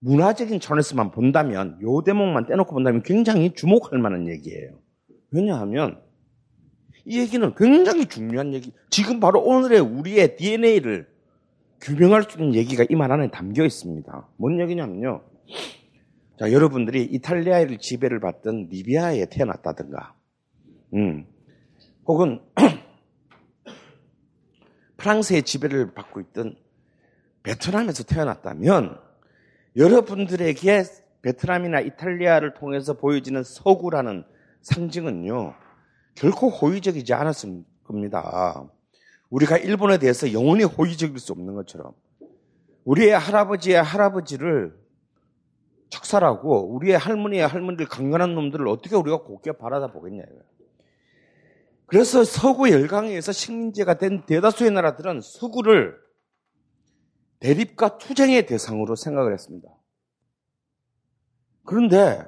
문화적인 차원에서만 본다면 요 대목만 떼놓고 본다면 굉장히 주목할 만한 얘기예요. 왜냐하면 이 얘기는 굉장히 중요한 얘기. 지금 바로 오늘의 우리의 DNA를 규명할 수 있는 얘기가 이 말 안에 담겨 있습니다. 뭔 얘기냐면요. 자, 여러분들이 이탈리아의 지배를 받던 리비아에 태어났다든가, 음, 혹은 프랑스의 지배를 받고 있던 베트남에서 태어났다면 여러분들에게 베트남이나 이탈리아를 통해서 보여지는 서구라는 상징은요, 결코 호의적이지 않았을 겁니다. 우리가 일본에 대해서 영원히 호의적일 수 없는 것처럼 우리의 할아버지의 할아버지를 척살하고 우리의 할머니의 할머니를 강간한 놈들을 어떻게 우리가 곱게 바라다 보겠냐. 그래서 서구 열강에서 식민지가 된 대다수의 나라들은 서구를 대립과 투쟁의 대상으로 생각을 했습니다. 그런데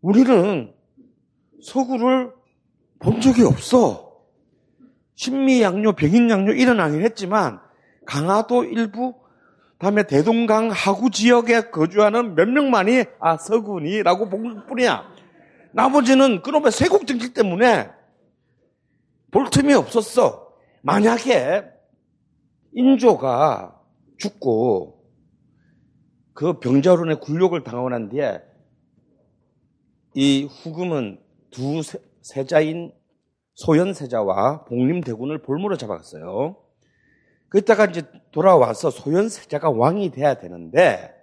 우리는 서구를 본 적이 없어. 신미양요, 백인양요 일어나긴 했지만 강화도 일부 다음에 대동강 하구 지역에 거주하는 몇 명만이 아 서군이라고 본 뿐이야. 나머지는 그놈의 세국 정치 때문에 볼 틈이 없었어. 만약에 인조가 죽고 그 병자론의 굴욕을 당하고 난 뒤에 이 후금은 두 세자인 소현세자와 복림대군을 볼모로 잡아갔어요. 그랬다가 이제 돌아와서 소현세자가 왕이 돼야 되는데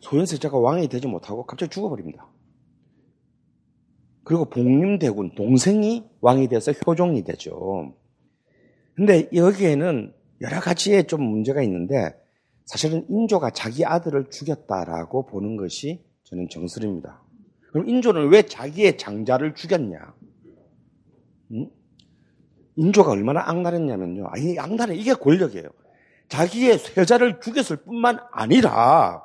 소현세자가 왕이 되지 못하고 갑자기 죽어버립니다. 그리고 복림대군 동생이 왕이 돼서 효종이 되죠. 근데 여기에는 여러 가지의 좀 문제가 있는데 사실은 인조가 자기 아들을 죽였다라고 보는 것이 저는 정설입니다. 그럼 인조는 왜 자기의 장자를 죽였냐? 음? 인조가 얼마나 악랄했냐면요. 아니, 악랄해. 이게 권력이에요. 자기의 쇠자를 죽였을 뿐만 아니라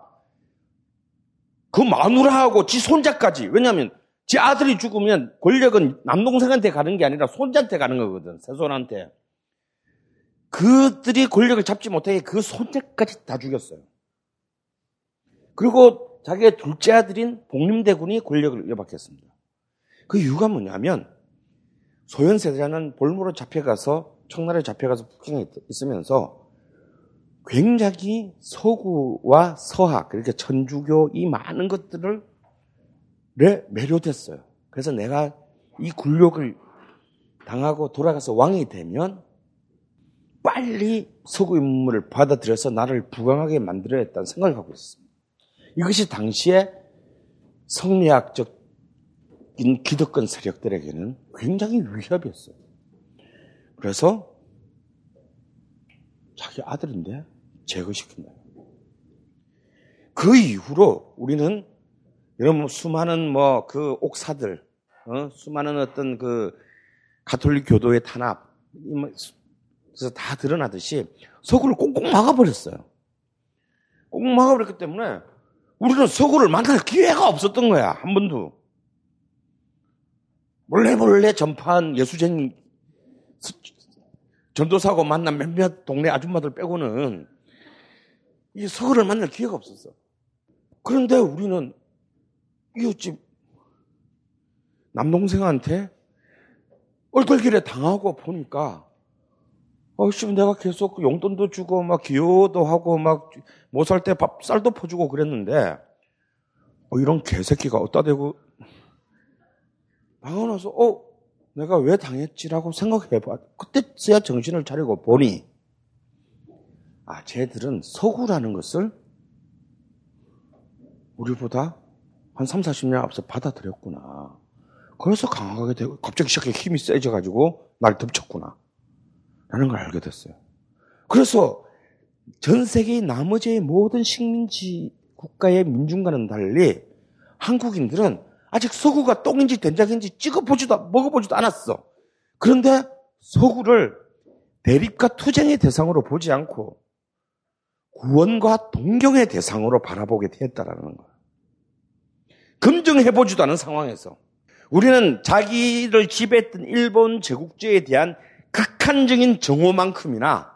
그 마누라하고 지 손자까지. 왜냐하면 지 아들이 죽으면 권력은 남동생한테 가는 게 아니라 손자한테 가는 거거든. 새손한테. 그들이 권력을 잡지 못하게 그 손자까지 다 죽였어요. 그리고 자기의 둘째 아들인 복림대군이 권력을 이어받겠습니다. 그 이유가 뭐냐면 소현 세자는 볼모로 잡혀가서 청나라에 잡혀가서 북경에 있으면서 굉장히 서구와 서학, 그러니까 천주교 이 많은 것들을 매료됐어요. 그래서 내가 이 굴욕을 당하고 돌아가서 왕이 되면 빨리 서구 인물을 받아들여서 나를 부강하게 만들어야 했다는 생각을 갖고 있습니다. 이것이 당시에 성리학적인 기득권 세력들에게는 굉장히 위협이었어요. 그래서 자기 아들인데 제거시킨다. 그 이후로 우리는 여러분 수많은 뭐 그 옥사들, 어? 수많은 어떤 그 가톨릭 교도의 탄압, 뭐 그래서 다 드러나듯이 서구를 꽁꽁 막아버렸어요. 꽁꽁 막아버렸기 때문에 우리는 서구를 만날 기회가 없었던 거야. 한 번도. 몰래 몰래 전파한 예수쟁이 전도사하고 만난 몇몇 동네 아줌마들 빼고는 이 서구를 만날 기회가 없었어. 그런데 우리는 이웃집 남동생한테 얼굴길에 당하고 보니까 어씨 내가 계속 용돈도 주고 막 기여도 하고 막 못 살 때 밥 쌀도 퍼주고 그랬는데 어, 이런 개새끼가 어디다 대고 방언나서 어 내가 왜 당했지라고 생각해봐. 그때서야 정신을 차리고 보니 아 쟤들은 서구라는 것을 우리보다 한 3, 40년 앞서 받아들였구나. 그래서 강하게 되고 갑자기 시작해 힘이 세져가지고 날 덮쳤구나. 라는 걸 알게 됐어요. 그래서 전 세계의 나머지 모든 식민지 국가의 민중과는 달리 한국인들은 아직 서구가 똥인지 된장인지 찍어보지도, 먹어보지도 않았어. 그런데 서구를 대립과 투쟁의 대상으로 보지 않고 구원과 동경의 대상으로 바라보게 되었다라는 거예요. 검증해보지도 않은 상황에서 우리는 자기를 지배했던 일본 제국주의에 대한 극한적인 정오만큼이나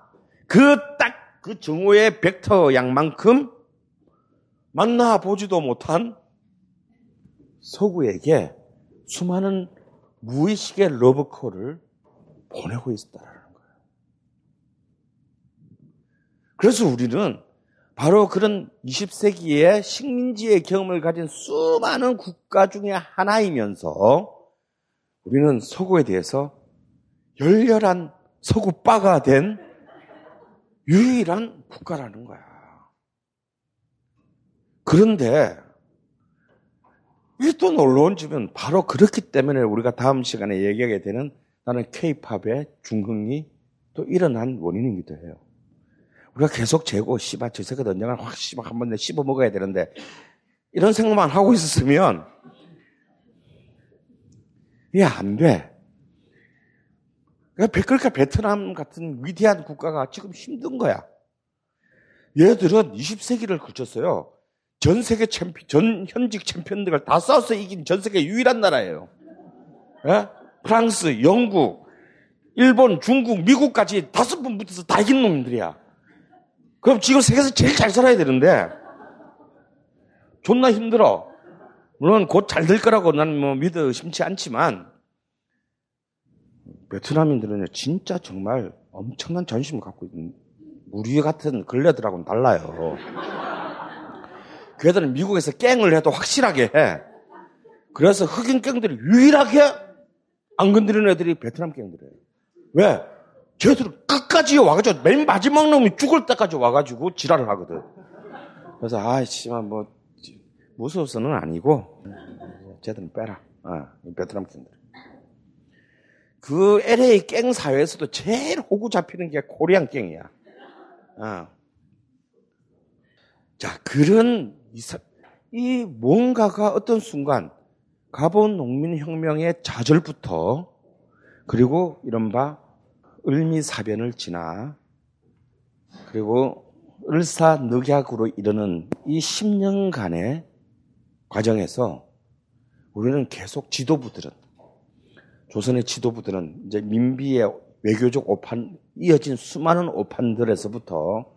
그 딱그 정오의 벡터 양만큼 만나보지도 못한 서구에게 수많은 무의식의 러브콜을 보내고 있었다는 거예요. 그래서 우리는 바로 그런 20세기의 식민지의 경험을 가진 수많은 국가 중에 하나이면서 우리는 서구에 대해서 열렬한 서구빠가 된 유일한 국가라는 거야. 그런데 이또 놀라운 점은 바로 그렇기 때문에 우리가 다음 시간에 얘기하게 되는 나는 케이팝의 중흥이 또 일어난 원인이기도 해요. 우리가 계속 재고 씨발 저 새끼 언젠가 확 씨발 한번 씹어 먹어야 되는데 이런 생각만 하고 있었으면 이게 안 돼. 그러니까 베트남 같은 위대한 국가가 지금 힘든 거야. 얘들은 20세기를 거쳤어요. 전 세계 챔피, 전 현직 챔피언들을 다 싸워서 이긴 전 세계 유일한 나라예요. 예? 프랑스, 영국, 일본, 중국, 미국까지 다섯 번 붙어서 다 이긴 놈들이야. 그럼 지금 세계에서 제일 잘 살아야 되는데, 존나 힘들어. 물론 곧 잘 될 거라고 나는 뭐 믿어 심치 않지만, 베트남인들은 진짜 정말 엄청난 전심을 갖고 있는, 우리 같은 걸레들하고는 달라요. 걔들은 미국에서 깽을 해도 확실하게 해. 그래서 흑인 깽들이 유일하게 안 건드리는 애들이 베트남 깽들이에요. 왜? 쟤들은 끝까지 와가지고 맨 마지막 놈이 죽을 때까지 와가지고 지랄을 하거든. 그래서 아이씨만 뭐 무서워서는 아니고 쟤들은 빼라. 어, 베트남 깽들. 그 LA 깽 사회에서도 제일 호구 잡히는 게 코리안 깽이야. 어. 자, 그런 이, 이 뭔가가 어떤 순간 가본 농민혁명의 좌절부터 그리고 이른바 을미사변을 지나 그리고 을사늑약으로 이르는 이 10년간의 과정에서 우리는 계속 지도부들은 조선의 지도부들은 이제 민비의 외교적 오판 이어진 수많은 오판들에서부터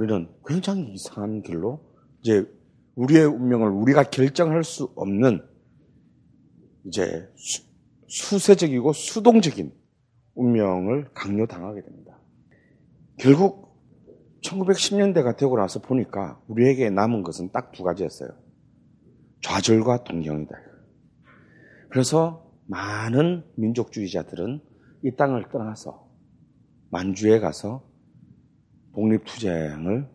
우리는 굉장히 이상한 길로 이제 우리의 운명을 우리가 결정할 수 없는 이제 수, 세적이고 수동적인 운명을 강요당하게 됩니다. 결국 1910년대가 되고 나서 보니까 우리에게 남은 것은 딱 두 가지였어요. 좌절과 동경이다. 그래서 많은 민족주의자들은 이 땅을 떠나서 만주에 가서 독립투쟁을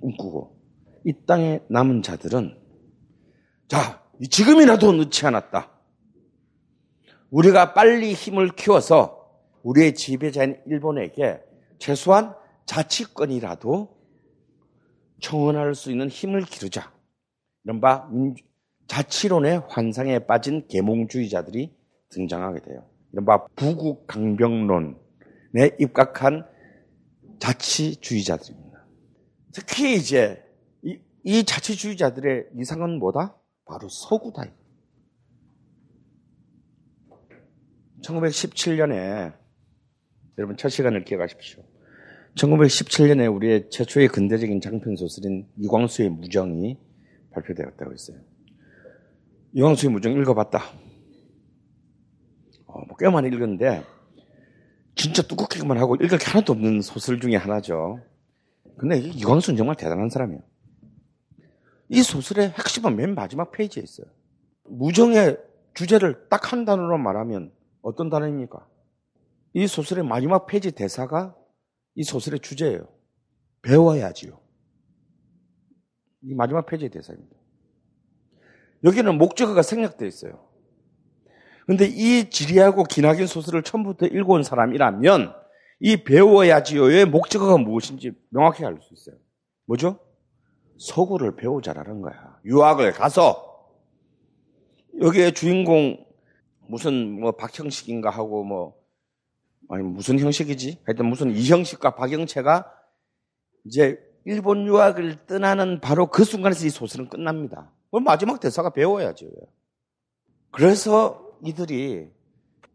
꿈꾸고 이 땅에 남은 자들은 자 지금이라도 늦지 않았다. 우리가 빨리 힘을 키워서 우리의 지배자인 일본에게 최소한 자치권이라도 청원할 수 있는 힘을 기르자. 이른바 자치론의 환상에 빠진 계몽주의자들이 등장하게 돼요. 이른바 부국 강병론에 입각한 자치주의자들입니다. 특히 이제 이, 이 자치주의자들의 이상은 뭐다? 바로 서구다. 1917년에 여러분 첫 시간을 기억하십시오. 1917년에 우리의 최초의 근대적인 장편 소설인 이광수의 무정이 발표되었다고 했어요. 이광수의 무정 읽어봤다. 어, 뭐 꽤 많이 읽었는데 진짜 뚜껍기만 하고 읽을 게 하나도 없는 소설 중에 하나죠. 근데 이광수는 정말 대단한 사람이에요. 이 소설의 핵심은 맨 마지막 페이지에 있어요. 무정의 주제를 딱 한 단어로 말하면 어떤 단어입니까? 이 소설의 마지막 페이지 대사가 이 소설의 주제예요. 배워야지요. 이 마지막 페이지의 대사입니다. 여기는 목적어가 생략되어 있어요. 근데 이 지리하고 기나긴 소설을 처음부터 읽어온 사람이라면 이 배워야지요의 목적어가 무엇인지 명확히 알 수 있어요. 뭐죠? 서구를 배우자라는 거야. 유학을 가서 여기에 주인공 무슨 뭐 박형식인가 하고 뭐 아니 무슨 형식이지? 하여튼 무슨 이형식과 박영채가 이제 일본 유학을 떠나는 바로 그 순간에서 이 소설은 끝납니다. 뭐 마지막 대사가 배워야죠. 그래서 이들이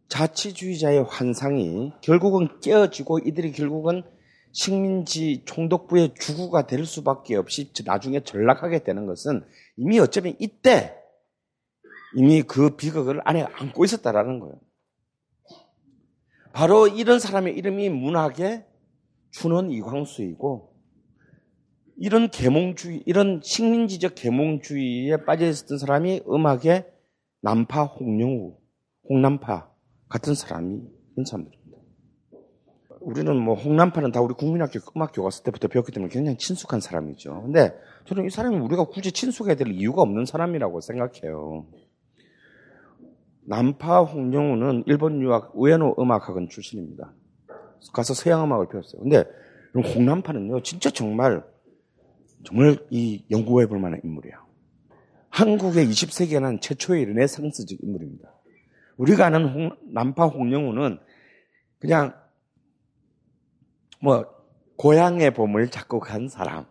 자치주의자의 환상이 결국은 깨어지고 이들이 결국은 식민지 총독부의 주구가 될 수밖에 없이 나중에 전락하게 되는 것은 이미 어쩌면 이때 이미 그 비극을 안에 안고 있었다라는 거예요. 바로 이런 사람의 이름이 문학의 춘원 이광수이고 이런 계몽주의, 이런 식민지적 계몽주의에 빠져 있었던 사람이 음악의 남파 홍영우, 홍남파 같은 사람이 이런 사람들입니다. 우리는 뭐 홍남파는 다 우리 국민학교 음악교 갔을 때부터 배웠기 때문에 굉장히 친숙한 사람이죠. 근데 저는 이 사람이 우리가 굳이 친숙해야 될 이유가 없는 사람이라고 생각해요. 남파 홍영우는 일본 유학 우에노 음악학원 출신입니다. 가서 서양 음악을 배웠어요. 근데 홍남파는요, 진짜 정말 정말 이 연구해 볼 만한 인물이에요. 한국의 20세기에 난 최초의 르네상스적 인물입니다. 우리가 아는 홍, 남파 홍영우는 그냥 뭐 고향의 봄을 작곡한 사람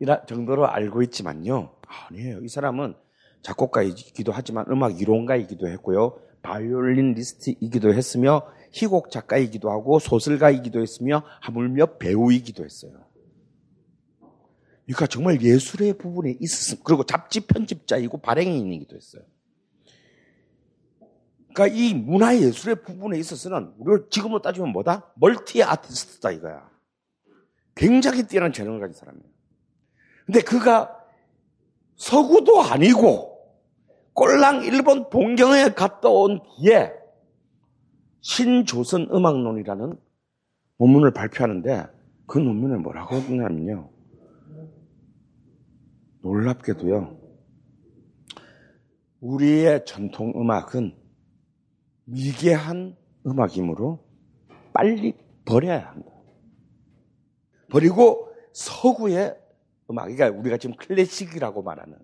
이라 정도로 알고 있지만요. 아니에요. 이 사람은 작곡가이기도 하지만 음악 이론가이기도 했고요. 바이올린 리스트이기도 했으며 희곡 작가이기도 하고 소설가이기도 했으며 하물며 배우이기도 했어요. 그러니까 정말 예술의 부분에 있었음. 그리고 잡지 편집자이고 발행인이기도 했어요. 그러니까 이 문화 예술의 부분에 있어서는 우리가 지금으로 따지면 뭐다? 멀티 아티스트다 이거야. 굉장히 뛰어난 재능을 가진 사람이에요. 근데 그가 서구도 아니고 꼴랑 일본 동경에 갔다 온 뒤에 신조선 음악론이라는 논문을 발표하는데 그 논문에 뭐라고 했냐면요. 놀랍게도요. 우리의 전통 음악은 미개한 음악이므로 빨리 버려야 한다. 버리고 서구의 음악, 그러니까 우리가 지금 클래식이라고 말하는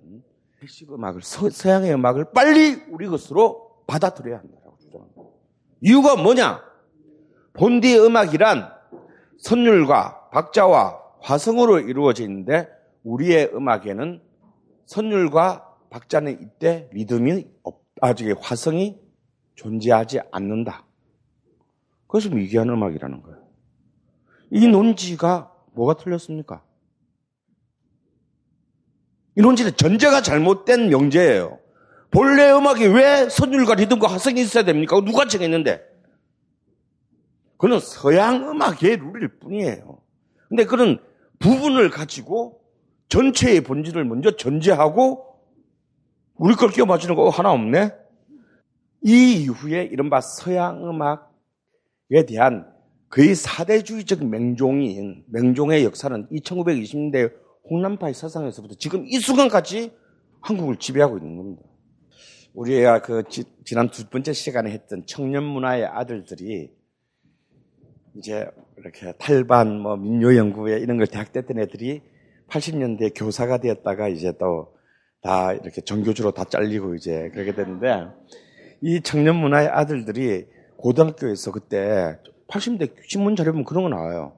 클래식 음악을 서, 양의 음악을 빨리 우리 것으로 받아들여야 한다고 주장합니다. 이유가 뭐냐? 본디 음악이란 선율과 박자와 화성으로 이루어져 있는데 우리의 음악에는 선율과 박자는 이때 리듬이 없, 아직 화성이 존재하지 않는다. 그것을 미개한 음악이라는 거예요. 이 논지가 뭐가 틀렸습니까? 이 논지는 전제가 잘못된 명제예요. 본래 음악이 왜 선율과 리듬과 화성이 있어야 됩니까? 누가 정했는데? 그는 서양 음악의 룰일 뿐이에요. 근데 그런 부분을 가지고 전체의 본질을 먼저 전제하고 우리 걸 끼워 맞추는 거 하나 없네? 이 이후에 이른바 서양 음악에 대한 거의 사대주의적 맹종인, 맹종의 역사는 1920년대 홍남파의 사상에서부터 지금 이 순간까지 한국을 지배하고 있는 겁니다. 우리가 그 지, 지난 두 번째 시간에 했던 청년 문화의 아들들이 이제 이렇게 탈반, 뭐 민요 연구회 이런 걸 대학 때 했던 애들이 80년대 교사가 되었다가 이제 또 다 이렇게 정교주로 다 잘리고 이제 그렇게 됐는데 이 청년 문화의 아들들이 고등학교에서 그때 80년대 신문 자료 보면 그런 거 나와요.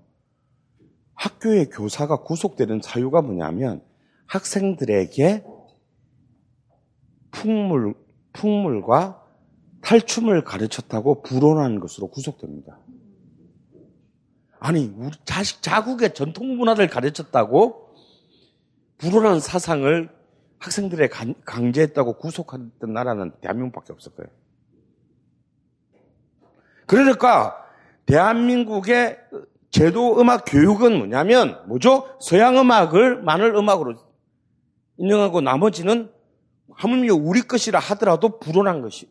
학교의 교사가 구속되는 사유가 뭐냐면 학생들에게 풍물, 풍물과 탈춤을 가르쳤다고 불온한 것으로 구속됩니다. 아니, 우리 자식, 자국의 전통 문화를 가르쳤다고 불온한 사상을 학생들의 강제했다고 구속했던 나라는 대한민국밖에 거예요. 그러니까 대한민국의 제도 음악 교육은 뭐냐면 뭐죠? 서양 음악을 마늘 음악으로 인정하고 나머지는 하물며 우리 것이라 하더라도 불온한 것이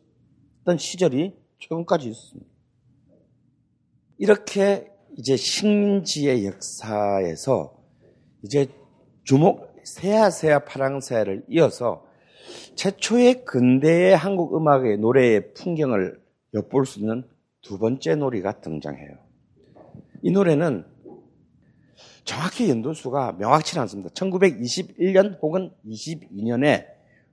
어떤 시절이 최근까지 있었습니다. 이렇게 이제 식민지의 역사에서 이제 주목 세아세아 파랑새를 이어서 최초의 근대의 한국 음악의 노래의 풍경을 엿볼 수 있는 두 번째 놀이가 등장해요. 이 노래는 정확히 연도수가 명확치 않습니다. 1921년 혹은 22년에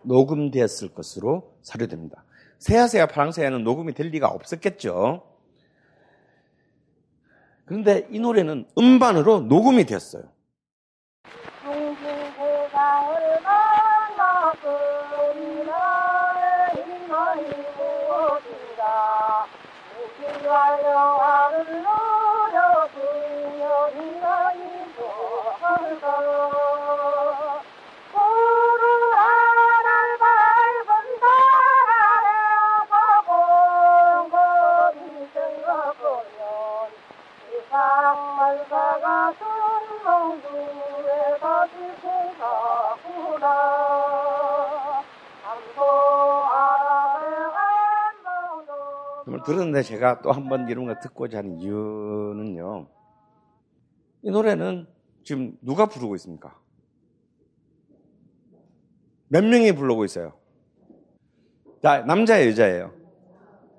녹음되었을 것으로 사료됩니다. 세아세아 파랑새야는 녹음이 될 리가 없었겠죠. 그런데 이 노래는 음반으로 녹음이 되었어요. 상 들었는데 제가 또 한 번 이런 거 듣고자 하는 이유는요. 이 노래는 지금 누가 부르고 있습니까? 몇 명이 부르고 있어요? 자, 남자예요, 여자예요?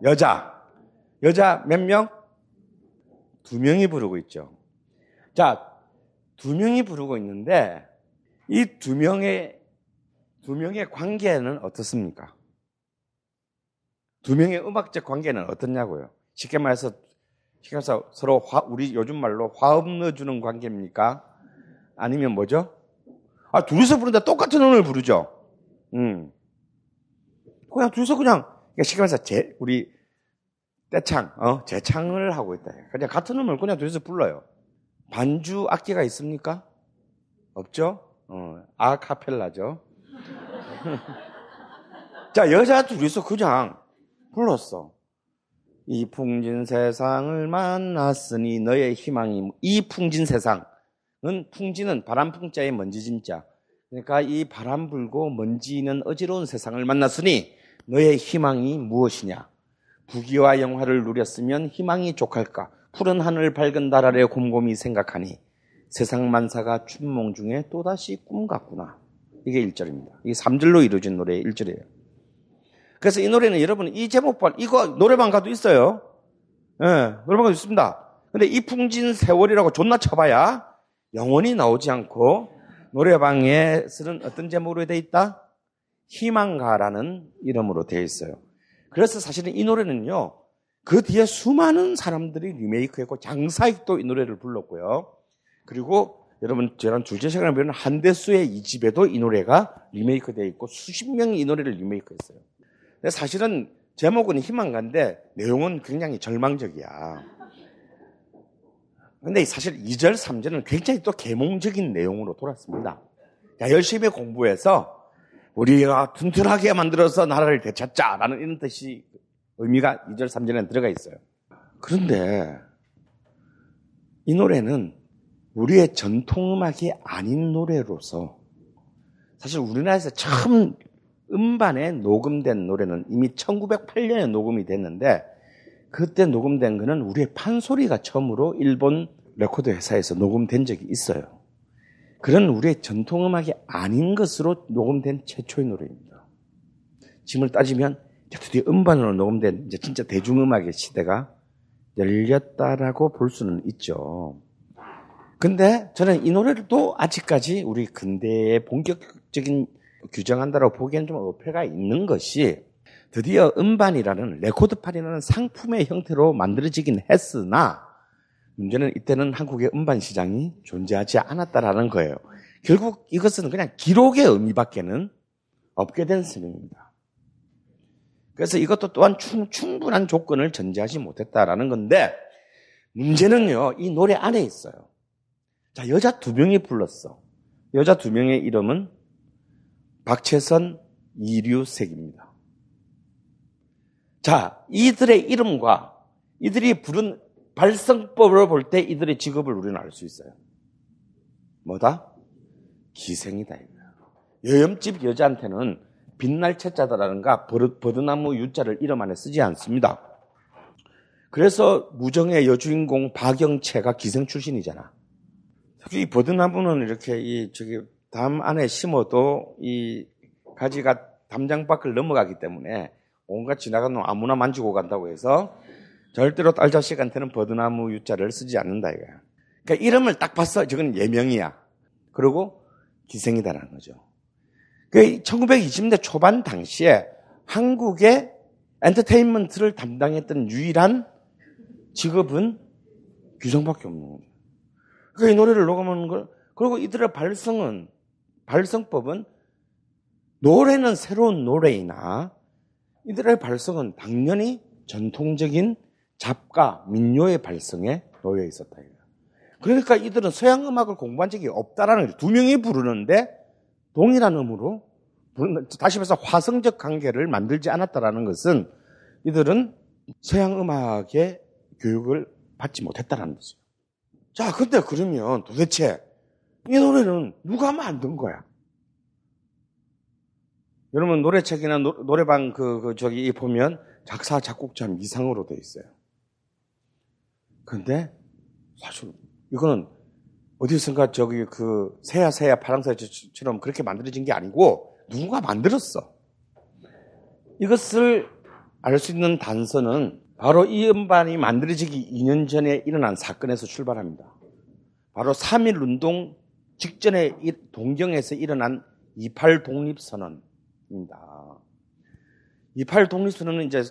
여자. 여자 몇 명? 두 명이 부르고 있죠. 자, 두 명이 부르고 있는데 이 두 명의 두 명의 관계는 어떻습니까? 두 명의 음악적 관계는 어떻냐고요? 쉽게 말해서 쉽게 말해서 서로 화, 우리 요즘 말로 화음 넣어주는 관계입니까? 아니면 뭐죠? 아 둘이서 부르는데 똑같은 음을 부르죠. 음. 그냥 둘이서 그냥 그러니까 쉽게 말해서 제 우리 떼창, 어 재창을 하고 있다. 그냥 같은 음을 그냥 둘이서 불러요. 반주 악기가 있습니까? 없죠? 어, 아카펠라죠. 자, 여자 둘이서 그냥 불렀어. 이 풍진 세상을 만났으니 너의 희망이 이 풍진 세상은 풍진은 바람 풍자의 먼지 진자. 그러니까 이 바람 불고 먼지는 어지러운 세상을 만났으니 너의 희망이 무엇이냐? 부귀와 영화를 누렸으면 희망이 족할까? 푸른 하늘 밝은 달 아래 곰곰이 생각하니 세상 만사가 춘몽 중에 또다시 꿈 같구나. 이게 1절입니다. 이게 3절로 이루어진 노래의 1절이에요. 그래서 이 노래는 여러분 이 제목발 이거 노래방 가도 있어요. 예, 네, 노래방 가도 있습니다. 근데 이 풍진 세월이라고 존나 쳐봐야 영원히 나오지 않고 노래방에 쓰는 어떤 제목으로 되어 있다? 희망가라는 이름으로 되어 있어요. 그래서 사실은 이 노래는요. 그 뒤에 수많은 사람들이 리메이크했고 장사익도 이 노래를 불렀고요. 그리고 여러분 저랑 줄제 시간을 보면 한대수의 이 집에도 이 노래가 리메이크 되어 있고 수십 명이 이 노래를 리메이크했어요. 근데 사실은 제목은 희망가인데 내용은 굉장히 절망적이야. 근데 사실 2절, 3절은 굉장히 또 계몽적인 내용으로 돌았습니다. 자, 열심히 공부해서 우리가 튼튼하게 만들어서 나라를 되찾자라는 이런 뜻이 의미가 2절, 3절에 들어가 있어요. 그런데 이 노래는 우리의 전통음악이 아닌 노래로서 사실 우리나라에서 처음 음반에 녹음된 노래는 이미 1908년에 녹음이 됐는데 그때 녹음된 거는 우리의 판소리가 처음으로 일본 레코드 회사에서 녹음된 적이 있어요. 그런 우리의 전통음악이 아닌 것으로 녹음된 최초의 노래입니다. 지금으로 따지면 드디어 음반으로 녹음된 이제 진짜 대중음악의 시대가 열렸다라고 볼 수는 있죠. 근데 저는 이 노래를 또 아직까지 우리 근대의 본격적인 규정한다고 보기엔 좀 어폐가 있는 것이 드디어 음반이라는 레코드판이라는 상품의 형태로 만들어지긴 했으나 문제는 이때는 한국의 음반 시장이 존재하지 않았다라는 거예요. 결국 이것은 그냥 기록의 의미밖에는 없게 된 셈입니다. 그래서 이것도 또한 충분한 조건을 전제하지 못했다라는 건데 문제는요 이 노래 안에 있어요. 자 여자 두 명이 불렀어. 여자 두 명의 이름은 박채선, 이류색입니다. 자 이들의 이름과 이들이 부른 발성법으로 볼 때 이들의 직업을 우리는 알 수 있어요. 뭐다? 기생이다. 여염집 여자한테는 빛날 채자다라는가 버드나무 유자를 이름 안에 쓰지 않습니다. 그래서 무정의 여주인공 박영채가 기생 출신이잖아. 이 버드나무는 이렇게 이 저기 담 안에 심어도 이 가지가 담장 밖을 넘어가기 때문에 온갖 지나가는 놈 아무나 만지고 간다고 해서 절대로 딸 자식한테는 버드나무 유자를 쓰지 않는다 이거야. 그러니까 이름을 딱 봤어. 저건 예명이야. 그리고 기생이다라는 거죠. 그 1920년대 초반 당시에 한국의 엔터테인먼트를 담당했던 유일한 직업은 규성밖에 없는 거죠. 그러니까 이 노래를 녹음하는 걸 그리고 이들의 발성은 발성법은 노래는 새로운 노래이나 이들의 발성은 당연히 전통적인 잡가, 민요의 발성에 놓여 있었다. 그러니까 이들은 서양 음악을 공부한 적이 없다라는 거죠. 두 명이 부르는데 동일한 음으로 다시 말해서 화성적 관계를 만들지 않았다라는 것은 이들은 서양 음악의 교육을 받지 못했다라는 거죠. 자, 근데 그러면 도대체 이 노래는 누가 만든 거야? 여러분 노래책이나 노, 래방 그, 그 저기 보면 작사, 작곡자 미상으로 돼 있어요. 그런데 사실 이거는 어디선가 저기 그 새야 새야 파랑새처럼 그렇게 만들어진 게 아니고 누군가 만들었어. 이것을 알 수 있는 단서는 바로 이 음반이 만들어지기 2년 전에 일어난 사건에서 출발합니다. 바로 3.1 운동 직전에 이- 동경에서 일어난 28 독립선언입니다. 28 독립선언은 이제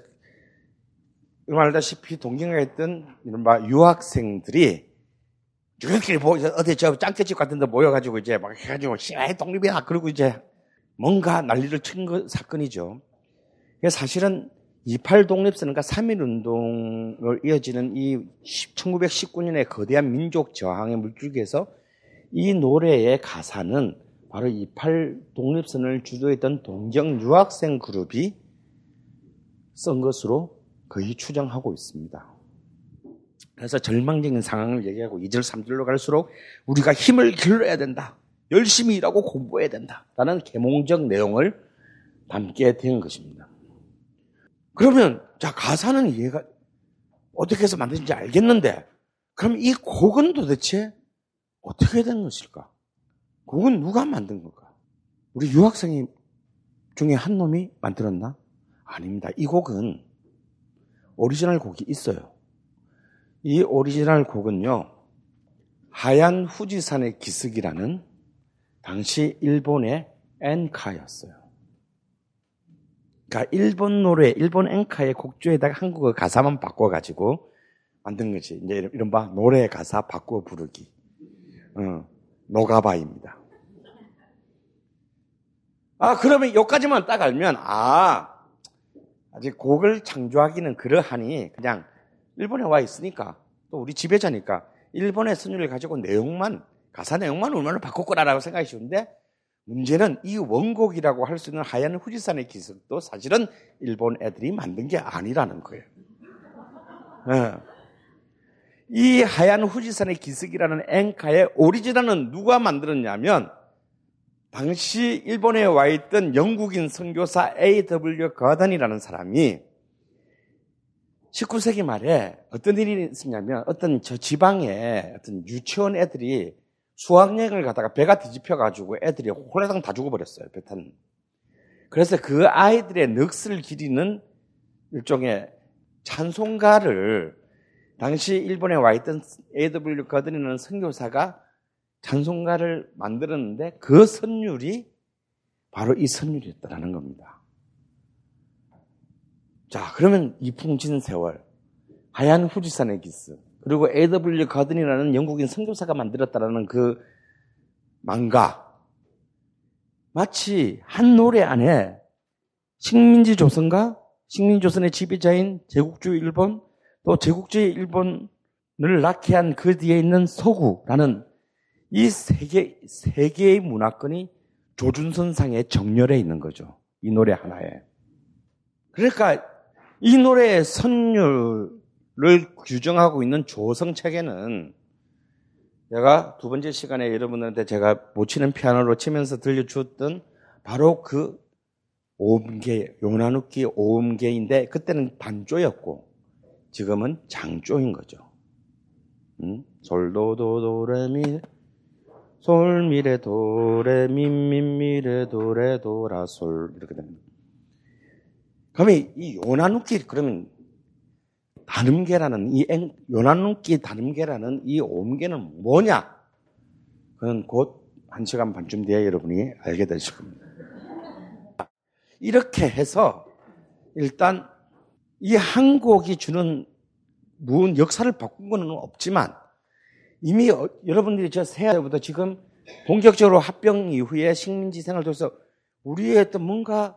알다시피 동경에 있던 이른바 유학생들이 이렇게 뭐 어디 저 짱깨집 같은 데 모여가지고 이제 막 해가지고 시아의 독립이야 그러고 이제 뭔가 난리를 친 거, 사건이죠. 사실은 28 독립선언과 3.1 운동을 이어지는 이 1919년의 거대한 민족 저항의 물줄기에서 이 노래의 가사는 바로 28 독립선을 주도했던 동경 유학생 그룹이 쓴 것으로 거의 추정하고 있습니다. 그래서 절망적인 상황을 얘기하고 2절, 3절로 갈수록 우리가 힘을 길러야 된다. 열심히 일하고 공부해야 된다. 라는 계몽적 내용을 담게 된 것입니다. 그러면, 자, 가사는 이해가 어떻게 해서 만든지 알겠는데, 그럼 이 곡은 도대체 어떻게 된 것일까? 곡은 누가 만든 걸까? 우리 유학생이 중에 한 놈이 만들었나? 아닙니다. 이 곡은 오리지널 곡이 있어요. 이 오리지널 곡은요, 하얀 후지산의 기슭이라는 당시 일본의 엔카였어요. 그러니까 일본 노래, 일본 엔카의 곡조에다가 한국어 가사만 바꿔가지고 만든 것이 이제 이른바 노래 가사 바꾸어 부르기. 어, 노가바입니다. 아, 그러면 여기까지만 딱 알면, 아, 아직 곡을 창조하기는 그러하니 그냥 일본에 와 있으니까 또 우리 지배자니까 일본의 선율을 가지고 내용만 가사 내용만 얼마나 바꿀 거라라고 생각이 쉬운데 문제는 이 원곡이라고 할 수 있는 하얀 후지산의 기슭도 사실은 일본 애들이 만든 게 아니라는 거예요. 예. 이 하얀 후지산의 기슭이라는 앵카의 오리지널은 누가 만들었냐면 당시 일본에 와 있던 영국인 선교사 A.W. 거던이라는 사람이 19세기 말에 어떤 일이 있었냐면 어떤 저 지방에 어떤 유치원 애들이 수학여행을 가다가 배가 뒤집혀가지고 애들이 홀라당 다 죽어버렸어요. 배 탄. 그래서 그 아이들의 넋을 기리는 일종의 찬송가를 당시 일본에 와 있던 A.W. 거든이라는 선교사가 찬송가를 만들었는데 그 선율이 바로 이 선율이었다라는 겁니다. 자, 그러면 이풍진 세월, 하얀 후지산의 기스, 그리고 A.W. 거든이라는 영국인 선교사가 만들었다라는 그 망가, 마치 한 노래 안에 식민지 조선과 식민지 조선의 지배자인 제국주의 일본, 또 제국주의 일본을 낳게 한그 뒤에 있는 서구라는 이 세계, 세계의 문화권이 조준선상에 정렬해 있는 거죠. 이 노래 하나에. 그러니까 이 노래의 선율을 규정하고 있는 조성 체계는 제가 두 번째 시간에 여러분들한테 제가 못 치는 피아노로 치면서 들려주었던 바로 그 오음계, 요나누키 오음계인데 그때는 반조였고 지금은 장조인 거죠. 음? 솔도도도레미 솔미레 도레 민민미레 도레 도라 솔 이렇게 됩니다. 그러면 이 요나누키 그러면 단음계라는 이 앵- 요나누키 단음계라는 이 오음계는 뭐냐? 그건 곧 한 시간 반쯤 뒤에 여러분이 알게 되실 겁니다. 이렇게 해서 일단 이한 곡이 주는 무슨 역사를 바꾼 건 없지만 이미 어- 여러분들이 저 새해부터 지금 본격적으로 합병 이후에 식민지 생활을 통해서 우리의 어떤 뭔가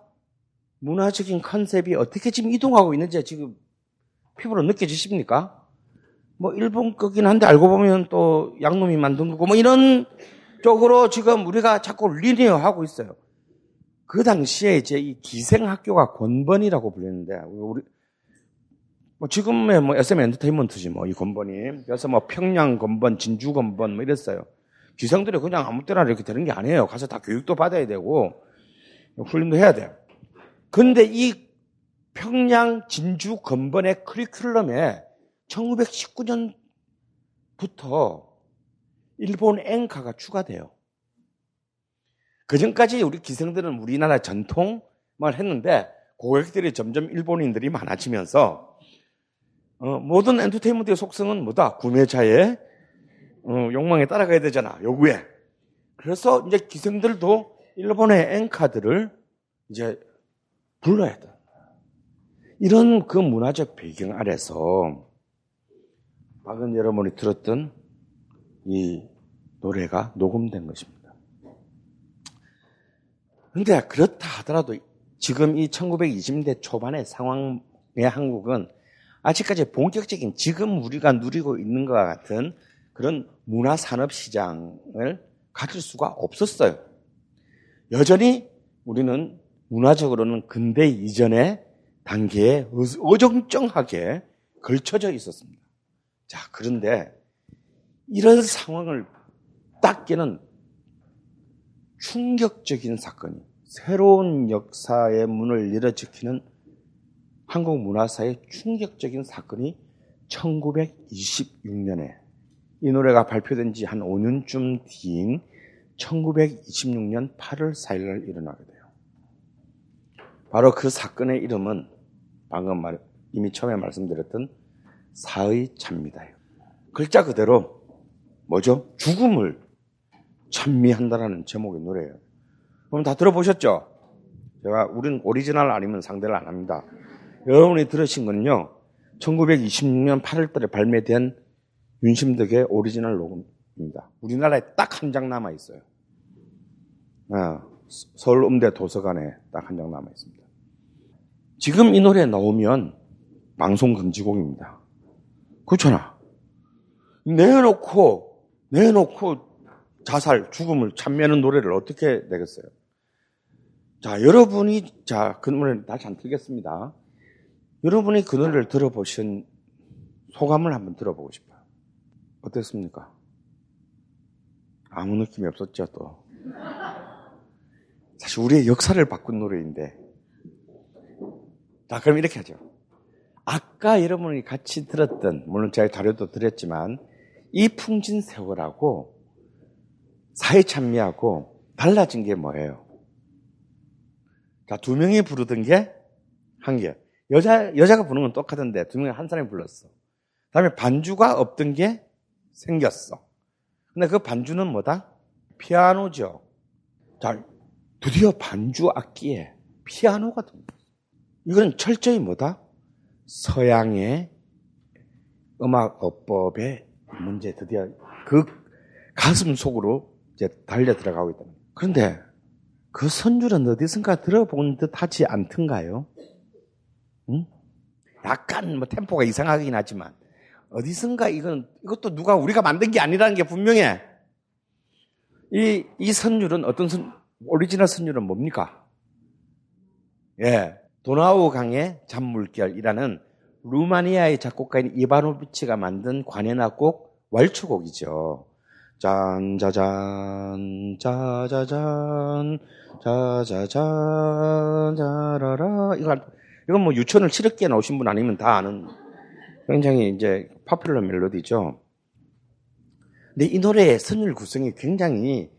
문화적인 컨셉이 어떻게 지금 이동하고 있는지 지금 피부로 느껴지십니까? 뭐 일본 거긴 한데 알고 보면 또 양놈이 만든 거고 뭐 이런 쪽으로 지금 우리가 자꾸 리니어 하고 있어요. 그 당시에 이제 이 기생학교가 권번이라고 불렸는데 우리 뭐 지금의 뭐 SM 엔터테인먼트지 뭐 이 건번이 그래서 뭐 평양 건번, 진주 건번 뭐 이랬어요. 기생들이 그냥 아무 때나 이렇게 되는 게 아니에요. 가서 다 교육도 받아야 되고 훈련도 해야 돼요. 근데 이 평양 진주 건번의 커리큘럼에 1919년부터 일본 엔카가 추가돼요. 그 전까지 우리 기생들은 우리나라 전통만 했는데 고객들이 점점 일본인들이 많아지면서 어, 모든 엔터테인먼트의 속성은 뭐다? 구매자의 어, 욕망에 따라가야 되잖아. 요구에. 그래서 이제 기생들도 일본의 엔카들을 이제 불러야 돼. 이런 그 문화적 배경 아래서 방금 여러분이 들었던 이 노래가 녹음된 것입니다. 그런데 그렇다 하더라도 지금 이 1920대 초반의 상황의 한국은 아직까지 본격적인 지금 우리가 누리고 있는 것과 같은 그런 문화산업 시장을 가질 수가 없었어요. 여전히 우리는 문화적으로는 근대 이전의 단계에 어정쩡하게 걸쳐져 있었습니다. 자, 그런데 이런 상황을 딱 깨는 충격적인 사건이 새로운 역사의 문을 열어 지키는 한국 문화사의 충격적인 사건이 1926년에 이 노래가 발표된 지 한 5년쯤 뒤인 1926년 8월 4일 날 일어나게 돼요. 바로 그 사건의 이름은 방금 말, 이미 처음에 말씀드렸던 사의 찬미다. 글자 그대로 뭐죠? 죽음을 찬미한다라는 제목의 노래예요. 그럼 다 들어보셨죠? 제가 우린 오리지널 아니면 상대를 안 합니다. 여러분이 들으신 거는요. 1926년 8월 달에 발매된 윤심덕의 오리지널 녹음입니다. 우리나라에 딱 한 장 남아 있어요. 아, 서울 음대 도서관에 딱 한 장 남아 있습니다. 지금 이 노래 나오면 방송 금지곡입니다. 그렇잖아. 내놓고 내놓고 자살, 죽음을 참여하는 노래를 어떻게 내겠어요? 자, 여러분이 자, 그 노래를 다시 안 틀겠습니다. 여러분이 그 노래를 들어보신 소감을 한번 들어보고 싶어요. 어땠습니까? 아무 느낌이 없었죠, 또. 사실 우리의 역사를 바꾼 노래인데. 자, 그럼 이렇게 하죠. 아까 여러분이 같이 들었던, 물론 제가 자료도 드렸지만, 이 풍진 세월하고 사회 찬미하고 달라진 게 뭐예요? 자, 두 명이 부르던 게 한 개. 여자, 여자가 부르는 건 똑같은데 두 명이 한 사람이 불렀어. 그 다음에 반주가 없던 게 생겼어. 근데 그 반주는 뭐다? 피아노죠. 자, 드디어 반주 악기에 피아노가 듭니다. 이건 철저히 뭐다? 서양의 음악 어법의 문제 드디어 그 가슴 속으로 이제 달려 들어가고 있다. 그런데 그 선율은 어디선가 들어본 듯 하지 않던가요? 응? 약간 뭐 템포가 이상하긴 하지만 어디선가 이건 이것도 누가 우리가 만든 게 아니라는 게 분명해. 이, 이 선율은 어떤 선, 오리지널 선율은 뭡니까? 예. 도나우 강의 잔물결이라는 루마니아의 작곡가인 이바노비치가 만든 관현악곡 왈츠곡이죠. 짠, 짜잔, 짜자잔, 짜자잔, 짜라라. 이건, 이건 뭐 유치원을 7억개 나오신 분 아니면 다 아는 굉장히 이제 파퓰러 멜로디죠. 근데 이 노래의 선율 구성이 굉장히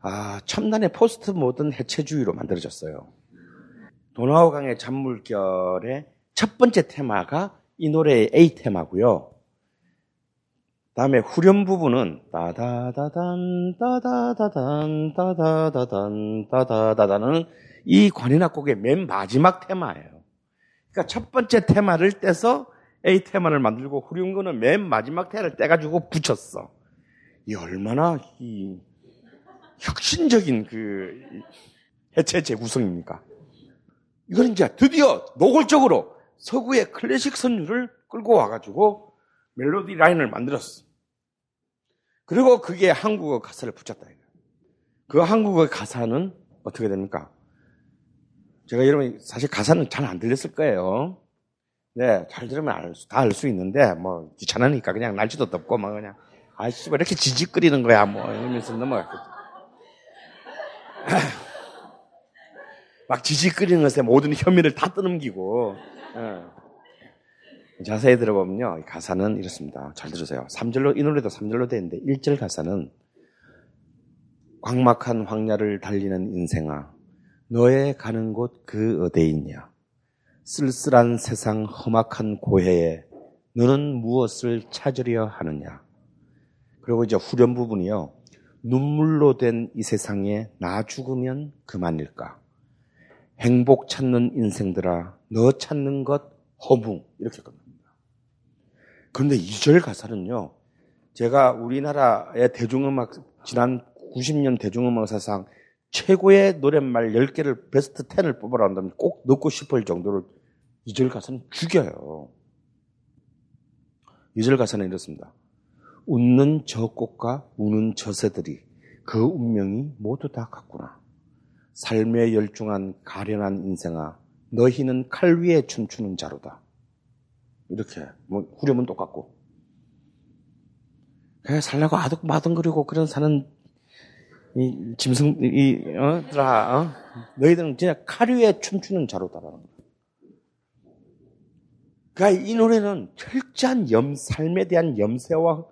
아, 첨단의 포스트 모던 해체주의로 만들어졌어요. 도나우 강의 잔물결의 첫 번째 테마가 이 노래의 A 테마고요. 다음에 후렴 부분은 따다다단 따다다단 따다다단 따다다단은 이 관현악곡의 맨 마지막 테마예요. 그러니까 첫 번째 테마를 떼서 A 테마를 만들고 후렴구는 맨 마지막 테마를 떼가지고 붙였어. 이 얼마나 이 혁신적인 그 해체 재구성입니까? 이건 이제 드디어 노골적으로 서구의 클래식 선율을 끌고 와가지고 멜로디 라인을 만들었어. 그리고 그게 한국어 가사를 붙였다. 그 한국어 가사는 어떻게 됩니까? 제가 여러분 사실 가사는 잘 안 들렸을 거예요. 네, 잘 들으면 다알 수 있는데 뭐 귀찮으니까 그냥 날씨도 덥고 막 그냥 아씨 왜 이렇게 지직거리는 거야 뭐 이러면서 넘어갔겠죠. 막 지지끓이는 것에 모든 혐의를 다 떠넘기고. 예. 자세히 들어보면요. 이 가사는 이렇습니다. 잘 들으세요. 3절로, 이 노래도 3절로 되는데 1절 가사는 광막한 황야를 달리는 인생아, 너의 가는 곳 그 어디에 있냐? 쓸쓸한 세상 험악한 고해에 너는 무엇을 찾으려 하느냐? 그리고 이제 후렴 부분이요. 눈물로 된 이 세상에 나 죽으면 그만일까? 행복 찾는 인생들아, 너 찾는 것 허무. 이렇게 끝납니다. 그런데 2절 가사는요, 제가 우리나라의 대중음악, 지난 90년 대중음악 사상 최고의 노랫말 10개를 베스트 10을 뽑아라 한다면 꼭 넣고 싶을 정도로 2절 가사는 죽여요. 2절 가사는 이렇습니다. 웃는 저 꽃과 우는 저 새들이 그 운명이 모두 다 같구나. 삶에 열중한 가련한 인생아, 너희는 칼 위에 춤추는 자로다. 이렇게 뭐 후렴은 똑같고. 그냥 살려고 아득마등거리고 그런 사는 이 짐승 이어들아 어? 너희들은 진짜 칼 위에 춤추는 자로다라는 거야. 그러니까 이 노래는 철저한 염 삶에 대한 염세와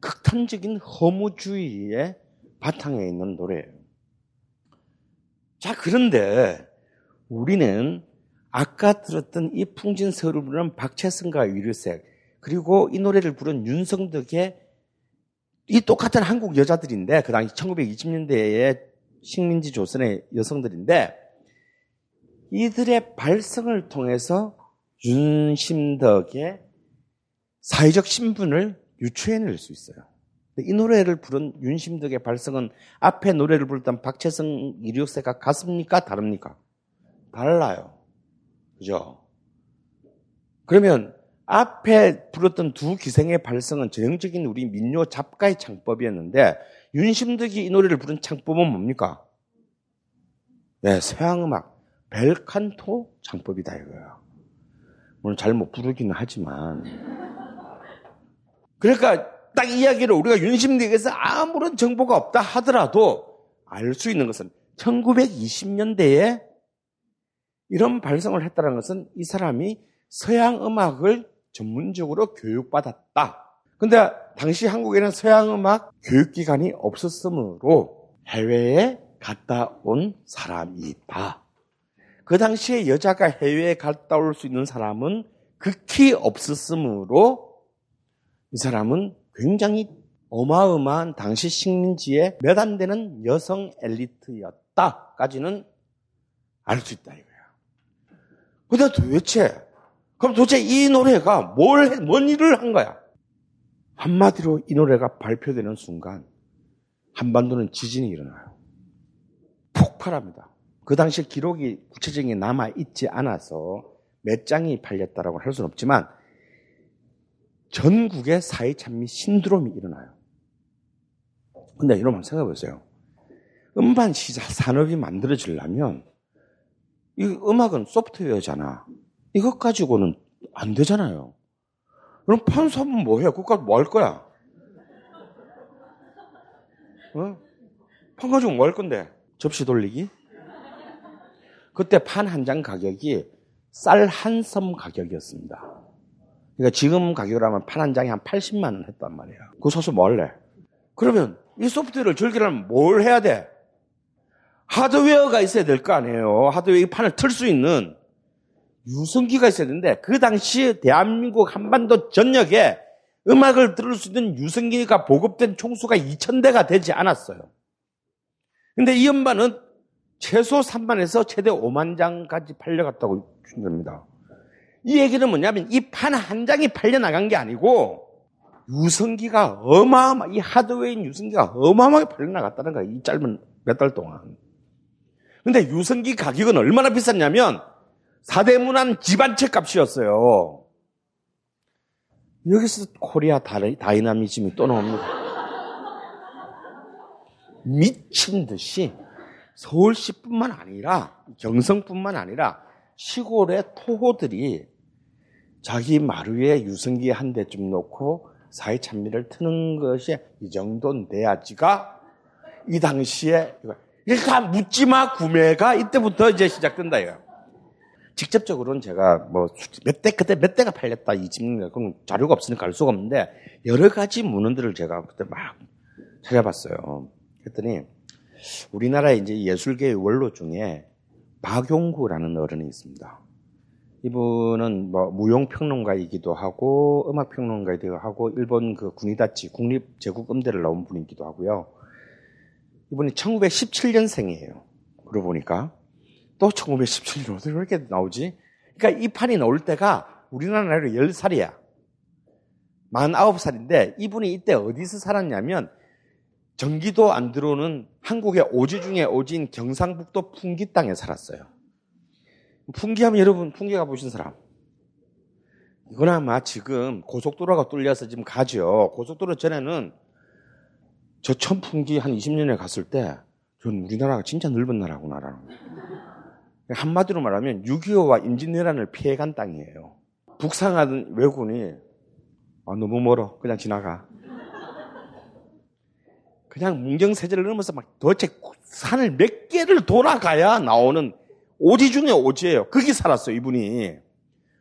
극단적인 허무주의의 바탕에 있는 노래예요. 자, 그런데 우리는 아까 들었던 이 풍진서를 부르는 박채승과 유류색 그리고 이 노래를 부른 윤성덕의 이 똑같은 한국 여자들인데 그 당시 1920년대의 식민지 조선의 여성들인데 이들의 발성을 통해서 윤심덕의 사회적 신분을 유추해낼 수 있어요. 이 노래를 부른 윤심덕의 발성은 앞에 노래를 부르던 박채성 이륙세가 같습니까? 다릅니까? 달라요. 그죠? 그러면 앞에 불렀던 두 기생의 발성은 전형적인 우리 민요 잡가의 창법이었는데 윤심덕이 이 노래를 부른 창법은 뭡니까? 네, 서양음악 벨칸토 창법이다 이거예요. 물론 잘 못 부르기는 하지만 그러니까 딱 이야기를 우리가 윤심덕에서 아무런 정보가 없다 하더라도 알 수 있는 것은 1920년대에 이런 발성을 했다는 것은 이 사람이 서양 음악을 전문적으로 교육받았다. 근데 당시 한국에는 서양 음악 교육기관이 없었으므로 해외에 갔다 온 사람이다. 그 당시에 여자가 해외에 갔다 올 수 있는 사람은 극히 없었으므로 이 사람은 굉장히 어마어마한 당시 식민지에 몇 안 되는 여성 엘리트였다까지는 알 수 있다 이거야. 근데 도대체 그럼 도대체 이 노래가 뭘, 뭔 일을 한 거야? 한마디로 이 노래가 발표되는 순간 한반도는 지진이 일어나요. 폭발합니다. 그 당시 기록이 구체적인 남아 있지 않아서 몇 장이 팔렸다라고 할 수는 없지만 전국에 사회찬미 신드롬이 일어나요. 근데 여러분 생각해 보세요. 음반 시작 산업이 만들어지려면 이 음악은 소프트웨어잖아. 이것 가지고는 안 되잖아요. 그럼 판사하면 뭐해? 그거 뭐할 거야? 어? 판 가지고 뭐 할 건데? 접시 돌리기? 그때 판 한 장 가격이 쌀 한 섬 가격이었습니다. 그러니까 지금 가격으로 하면 판 한 장이 한 80만 원 했단 말이야. 그 소스 뭐 할래? 그러면 이 소프트웨어를 즐기려면 뭘 해야 돼? 하드웨어가 있어야 될 거 아니에요. 하드웨어 이 판을 틀 수 있는 유성기가 있어야 되는데 그 당시 대한민국 한반도 전역에 음악을 들을 수 있는 유성기가 보급된 총수가 2,000대가 되지 않았어요. 근데 이 음반은 최소 3만에서 최대 5만 장까지 팔려갔다고 준답니다. 이 얘기는 뭐냐면 이 판 한 장이 팔려나간 게 아니고 유성기가 어마어마, 이 하드웨어인 유성기가 어마어마하게 팔려나갔다는 거야. 이 짧은 몇 달 동안. 근데 유성기 가격은 얼마나 비쌌냐면 사대문안 집안채 값이었어요. 여기서 코리아 다이나미즘이 또 나옵니다. 미친 듯이 서울시뿐만 아니라 경성뿐만 아니라 시골의 토호들이 자기 마루에 유성기 한 대쯤 놓고 사회 찬미를 트는 것이 이 정도 내야지가 이 당시에 다 묻지마 구매가 이때부터 이제 시작된다 이거. 직접적으로는 제가 뭐 몇 대 그때 몇 대가 팔렸다 이 집는 그건 자료가 없으니까 알 수가 없는데 여러 가지 문헌들을 제가 그때 막 찾아봤어요. 그랬더니 우리나라의 이제 예술계의 원로 중에 박용구라는 어른이 있습니다. 이분은 뭐 무용평론가이기도 하고 음악평론가이기도 하고 일본 그 군이다치 국립제국음대를 나온 분이기도 하고요. 이분이 1917년생이에요. 그러고 보니까 또 1917년 어떻게 이렇게 나오지? 그러니까 이 판이 나올 때가 우리나라 나이로 10살이야. 49살인데 이분이 이때 어디서 살았냐면 전기도 안 들어오는 한국의 오지 중에 오지인 경상북도 풍기 땅에 살았어요. 풍기하면 여러분 풍기 가보신 사람. 이건 아마 지금 고속도로가 뚫려서 지금 가죠. 고속도로 전에는 저 처음 풍기 한 20년에 갔을 때, 전 우리나라가 진짜 넓은 나라구나라는. 한마디로 말하면 6.25와 임진왜란을 피해간 땅이에요. 북상하던 외군이, 아, 너무 멀어. 그냥 지나가. 그냥 문경세제를 넘어서 막 도대체 산을 몇 개를 돌아가야 나오는 오지 중에 오지예요. 거기 살았어요, 이분이.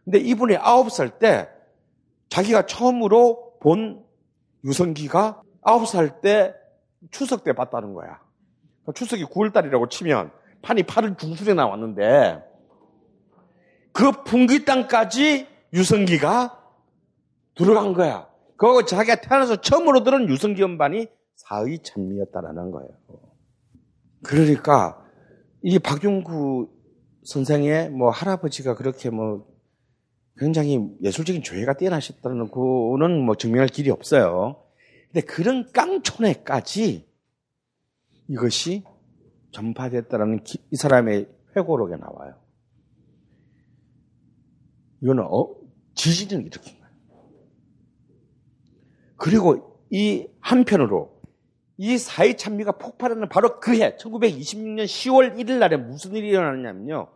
근데 이분이 아홉 살 때 자기가 처음으로 본 유성기가 아홉 살 때 추석 때 봤다는 거야. 추석이 9월달이라고 치면 판이 8월 중순에 나왔는데 그 풍기 땅까지 유성기가 들어간 거야. 그거 자기가 태어나서 처음으로 들은 유성기 음반이 사의 찬미였다라는 거예요. 그러니까 이 박용구 선생의 뭐 할아버지가 그렇게 뭐 굉장히 예술적인 조예가 뛰어나셨다는 거는 뭐 증명할 길이 없어요. 근데 그런 깡촌에까지 이것이 전파됐다라는 이 사람의 회고록에 나와요. 이거는 어, 지진을 일으킨 거예요. 그리고 이 한편으로 이 사회 찬미가 폭발하는 바로 그 해, 1926년 10월 1일 날에 무슨 일이 일어났냐면요.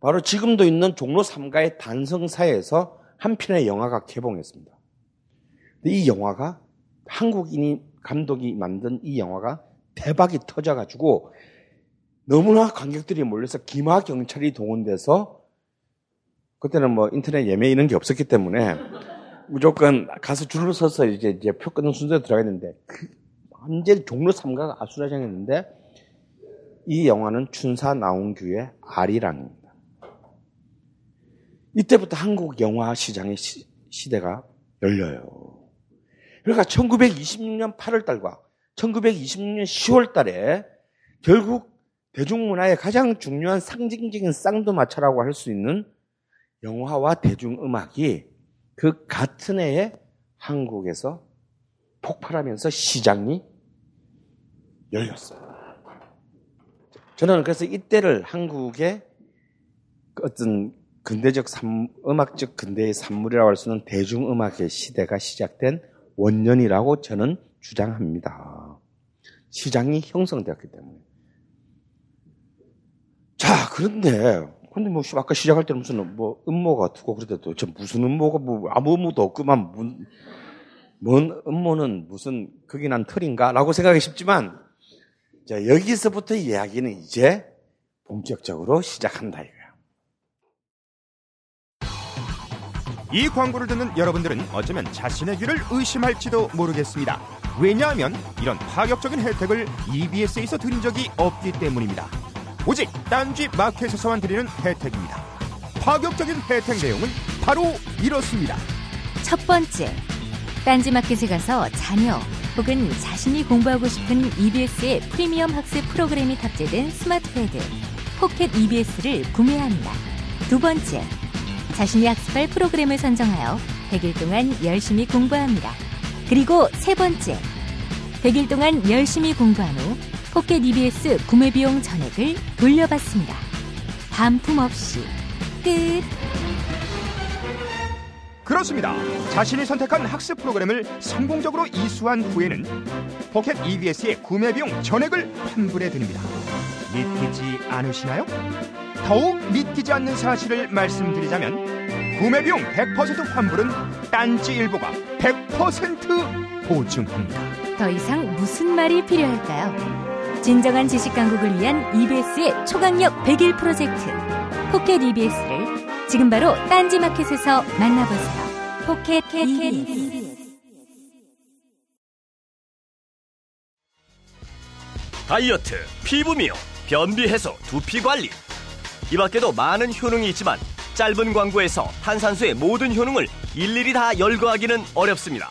바로 지금도 있는 종로 3가의 단성사에서 한 편의 영화가 개봉했습니다. 이 영화가 한국인이 감독이 만든 이 영화가 대박이 터져가지고 너무나 관객들이 몰려서 기마 경찰이 동원돼서 그때는 뭐 인터넷 예매 이런 게 없었기 때문에 무조건 가서 줄을 서서 이제, 이제 표 끊는 순서에 들어가야 그 완전 종로 3가가 아수라장했는데 이 영화는 춘사 나온규의 아리랑입니다. 이때부터 한국 영화 시장의 시, 시대가 열려요. 그러니까 1926년 8월 달과 1926년 10월 달에 결국 대중문화의 가장 중요한 상징적인 쌍두마차라고 할 수 있는 영화와 대중음악이 그 같은 해에 한국에서 폭발하면서 시장이 열렸어요. 저는 그래서 이때를 한국의 어떤 근대적 산, 음악적 근대의 산물이라고 할 수 있는 대중음악의 시대가 시작된 원년이라고 저는 주장합니다. 시장이 형성되었기 때문에. 자, 그런데, 근데 뭐, 아까 시작할 때는 무슨, 뭐, 음모가 두고 그러대도, 저 무슨 음모가 뭐, 아무 음모도 없구만, 뭔, 뭔 음모는 무슨 극이 난 틀인가? 라고 생각이 싶지만, 자, 여기서부터 이야기는 이제 본격적으로 시작한다, 이거야. 이 광고를 듣는 여러분들은 어쩌면 자신의 귀를 의심할지도 모르겠습니다. 왜냐하면 이런 파격적인 혜택을 EBS에서 드린 적이 없기 때문입니다. 오직 딴지 마켓에서만 드리는 혜택입니다. 파격적인 혜택 내용은 바로 이렇습니다. 첫 번째, 딴지 마켓에 가서 자녀 혹은 자신이 공부하고 싶은 EBS의 프리미엄 학습 프로그램이 탑재된 스마트 패드 포켓 EBS를 구매합니다. 두 번째, 자신이 학습할 프로그램을 선정하여 100일 동안 열심히 공부합니다. 그리고 세 번째, 100일 동안 열심히 공부한 후 포켓 EBS 구매 비용 전액을 돌려받습니다. 반품 없이 끝. 그렇습니다. 자신이 선택한 학습 프로그램을 성공적으로 이수한 후에는 포켓 EBS의 구매 비용 전액을 환불해 드립니다. 믿기지 않으시나요? 더욱 믿기지 않는 사실을 말씀드리자면 구매 비용 100% 환불은 딴지 일보가 100% 보증합니다. 더 이상 무슨 말이 필요할까요? 진정한 지식 강국을 위한 EBS의 초강력 100일 프로젝트 포켓 EBS를 지금 바로 딴지 마켓에서 만나보세요. 포켓 EBS. 다이어트, 피부 미용, 변비 해소, 두피 관리. 이 밖에도 많은 효능이 있지만 짧은 광고에서 탄산수의 모든 효능을 일일이 다 열거하기는 어렵습니다.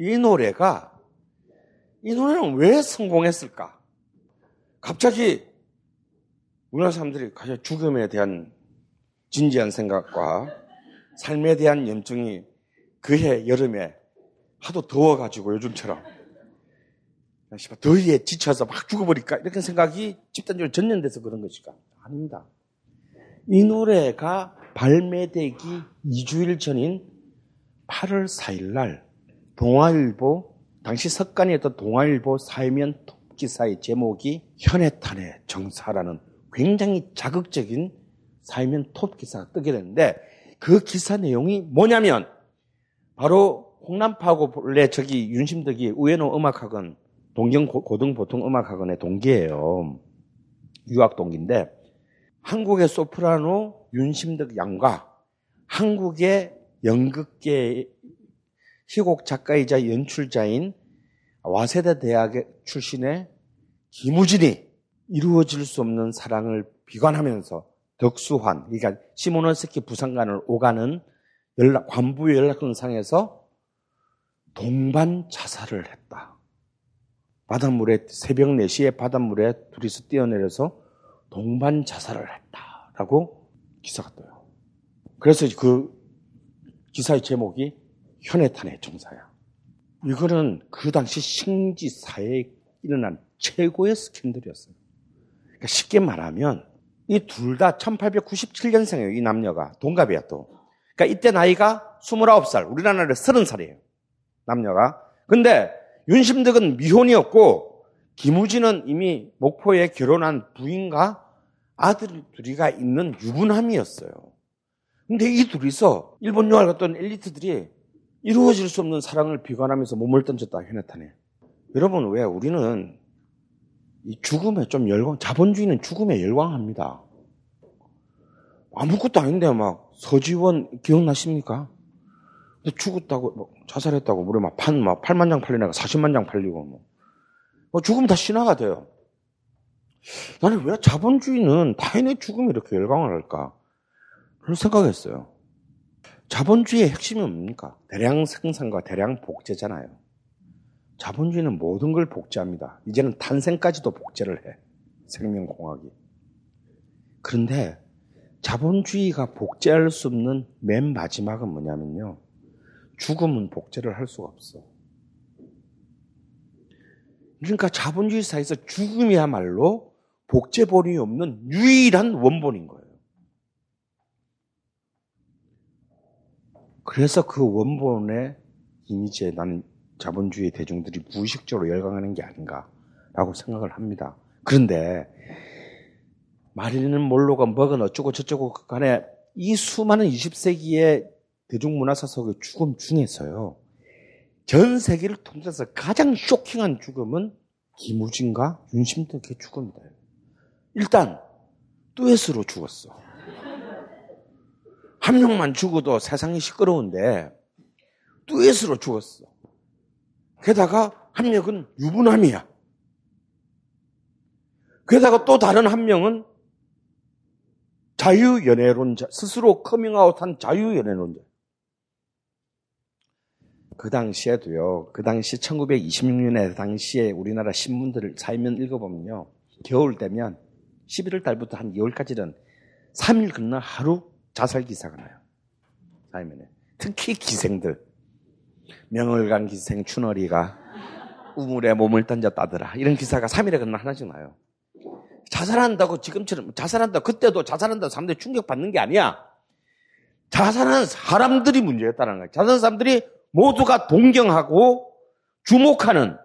이 노래가 이 노래는 왜 성공했을까? 갑자기 우리나라 사람들이 가장 죽음에 대한 진지한 생각과 삶에 대한 염증이 그해 여름에 하도 더워가지고 요즘처럼 더위에 지쳐서 막 죽어버릴까 이렇게 생각이 집단적으로 전염돼서 그런 것일까? 아닙니다. 이 노래가 발매되기 2주일 전인 8월 4일 날 동아일보 당시 석간이었던 동아일보 사회면 톱기사의 제목이 현해탄의 정사라는 굉장히 자극적인 사회면 톱 기사가 뜨게 되는데 그 기사 내용이 뭐냐면 바로 홍남파하고 본래 저기 윤심덕이 우에노 음악학원 동경 고등보통음악학원의 동기예요. 유학 동기인데 한국의 소프라노 윤심덕 양과 한국의 연극계 희곡 작가이자 연출자인 와세대 대학 출신의 김우진이 이루어질 수 없는 사랑을 비관하면서 덕수환, 그러니까 시모노스키 부산관을 오가는 연락, 관부 연락선상에서 동반 자살을 했다. 바닷물에, 새벽 4시에 바닷물에 둘이서 뛰어내려서 동반 자살을 했다라고 기사가 떠요. 그래서 그 기사의 제목이 현해탄의 정사야. 이거는 그 당시 식지사에 일어난 최고의 스캔들이었어요. 그러니까 쉽게 말하면 이 둘 다 1897년생이에요. 이 남녀가 동갑이야 또. 그러니까 이때 나이가 29살, 우리나라는 30살이에요. 남녀가. 근데 윤심덕은 미혼이었고 김우진은 이미 목포에 결혼한 부인과 아들 둘이가 있는 유부남이었어요. 근데 이 둘이서 일본 유학을 갔던 엘리트들이 이루어질 수 없는 사랑을 비관하면서 몸을 던졌다 해냈다네. 여러분 왜 우리는 이 죽음에 좀 열광, 자본주의는 죽음에 열광합니다. 아무것도 아닌데 막 서지원 기억나십니까? 죽었다고 뭐 자살했다고 우리 막판 막 8만 장 팔리다가 40만 장 팔리고 뭐. 뭐 죽음 다 신화가 돼요. 나는 왜 자본주의는 타인의 죽음에 이렇게 열광을 할까? 그런 생각했어요. 자본주의의 핵심이 뭡니까? 대량 생산과 대량 복제잖아요. 자본주의는 모든 걸 복제합니다. 이제는 탄생까지도 복제를 해. 생명공학이. 그런데 자본주의가 복제할 수 없는 맨 마지막은 뭐냐면요. 죽음은 복제를 할 수가 없어. 그러니까 자본주의 사회에서 죽음이야말로 복제본이 없는 유일한 원본인 거예요. 그래서 그 원본의 이미지에 나는 자본주의 대중들이 무의식적으로 열광하는 게 아닌가라고 생각을 합니다. 그런데 마릴린 몰로가 뭐건 어쩌고 저쩌고 간에 이 수많은 20세기의 대중문화사 속의 죽음 중에서요. 전 세계를 통틀어서 가장 쇼킹한 죽음은 김우진과 윤심덕의 죽음이다. 일단 뚜엣으로 죽었어. 한 명만 죽어도 세상이 시끄러운데 뚜엣으로 죽었어. 게다가 한 명은 유부남이야. 게다가 또 다른 한 명은 자유연애론자, 스스로 커밍아웃한 자유연애론자. 그 당시에도요, 그 당시 1926년에 당시에 우리나라 신문들을 사이면 읽어보면요, 겨울 되면 11월 달부터 한 2월까지는 3일 건너 하루 자살 기사가 나요. 사이면에. 특히 기생들. 명월강 기생 춘월이가 우물에 몸을 던졌다더라. 이런 기사가 3일에 건너 하나씩 나요. 자살한다고 지금처럼 자살한다 그때도 자살한다고 사람들이 충격 받는 게 아니야. 자살하는 사람들이 문제였다는 거야. 자살하는 사람들이 모두가 동경하고 주목하는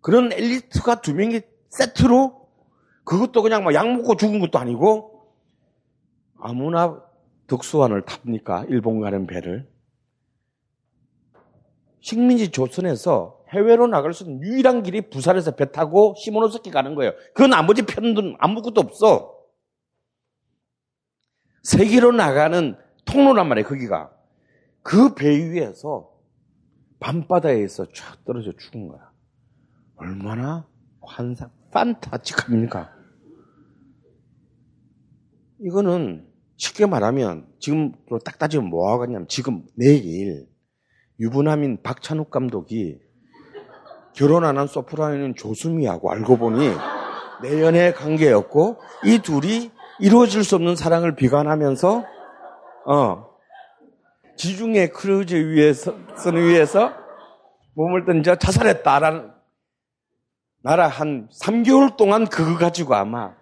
그런 엘리트가 두 명이 세트로 그것도 그냥 막 약 먹고 죽은 것도 아니고 아무나 덕수환을 탑니까? 일본 가는 배를. 식민지 조선에서 해외로 나갈 수 있는 유일한 길이 부산에서 배 타고 시모노스키 가는 거예요. 그 나머지 편은 아무것도 없어. 세계로 나가는 통로란 말이에요, 거기가. 그 배 위에서 밤바다에서 쫙 떨어져 죽은 거야. 얼마나 환상, 판타직합니까? 이거는 쉽게 말하면 지금 딱 따지면 뭐 하겠냐면 지금 내일 유부남인 박찬욱 감독이 결혼 안 한 소프라노인 조수미하고 알고 보니 내연의 관계였고 이 둘이 이루어질 수 없는 사랑을 비관하면서 어 지중해 크루즈 위에서 선 위에서 몸을 던져 자살했다라는 나라 한 3개월 동안 그거 가지고 아마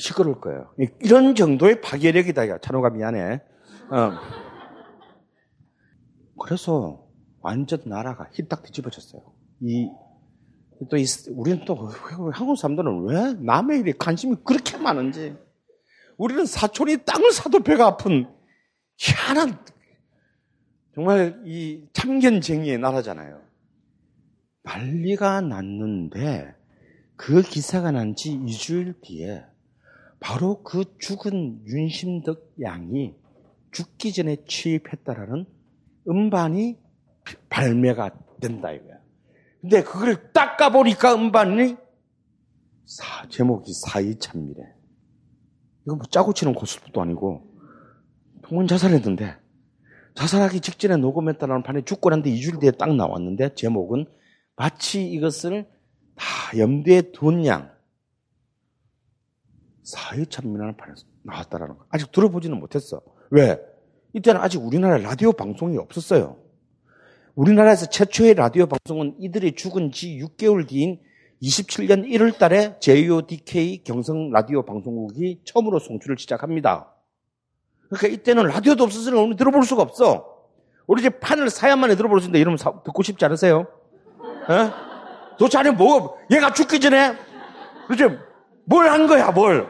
시끄러울 거예요. 이런 정도의 파괴력이다. 야, 찬호가 미안해. 어. 그래서 완전 나라가 휘딱 뒤집어졌어요. 이, 또, 이, 우리는 또, 한국 사람들은 왜 남의 일에 관심이 그렇게 많은지. 우리는 사촌이 땅을 사도 배가 아픈 희한한, 정말 이 참견쟁이의 나라잖아요. 난리가 났는데, 그 기사가 난 지 2주일 뒤에, 바로 그 죽은 윤심덕 양이 죽기 전에 취입했다라는 음반이 발매가 된다 이거야. 근데 그걸 닦아보니까 음반이 사, 제목이 사이참미래. 이거 뭐 짜고 치는 고스톱도 아니고 통원 자살했는데 자살하기 직전에 녹음했다는 판에 죽고 난뒤 2주일 뒤에 딱 나왔는데 제목은 마치 이것을 다 염두에 둔 양. 사회참미라는 판에 나왔다라는 거. 아직 들어보지는 못했어. 왜? 이때는 아직 우리나라 라디오 방송이 없었어요. 우리나라에서 최초의 라디오 방송은 이들이 죽은 지 6개월 뒤인 27년 1월 달에 JODK 경성 라디오 방송국이 처음으로 송출을 시작합니다. 그러니까 이때는 라디오도 없었으니 우리 들어볼 수가 없어. 우리 이제 판을 사야만 해 들어볼 수 있는데 이러면 사, 듣고 싶지 않으세요? 어? 도대체 아니 뭐, 얘가 죽기 전에, 도대체 뭘 한 거야, 뭘?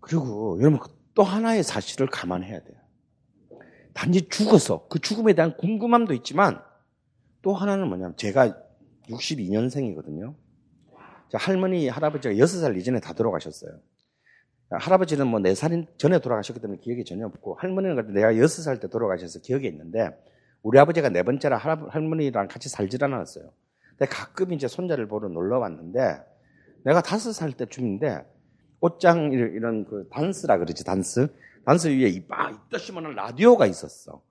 그리고 여러분 또 하나의 사실을 감안해야 돼요. 단지 죽어서 그 죽음에 대한 궁금함도 있지만 또 하나는 뭐냐면 제가 62년생이거든요. 할머니, 할아버지가 6살 이전에 다 돌아가셨어요. 할아버지는 뭐 4살 전에 돌아가셨기 때문에 기억이 전혀 없고 할머니는 그때 내가 6살 때 돌아가셔서 기억이 있는데 우리 아버지가 네 번째라 할머니랑 같이 살질 않았어요. 근데 가끔 이제 손자를 보러 놀러 왔는데 내가 5살 때 쯤인데 옷장 이런 그 단스라 그러지 단스? 단스 위에 이막 이따시만한 라디오가 있었어.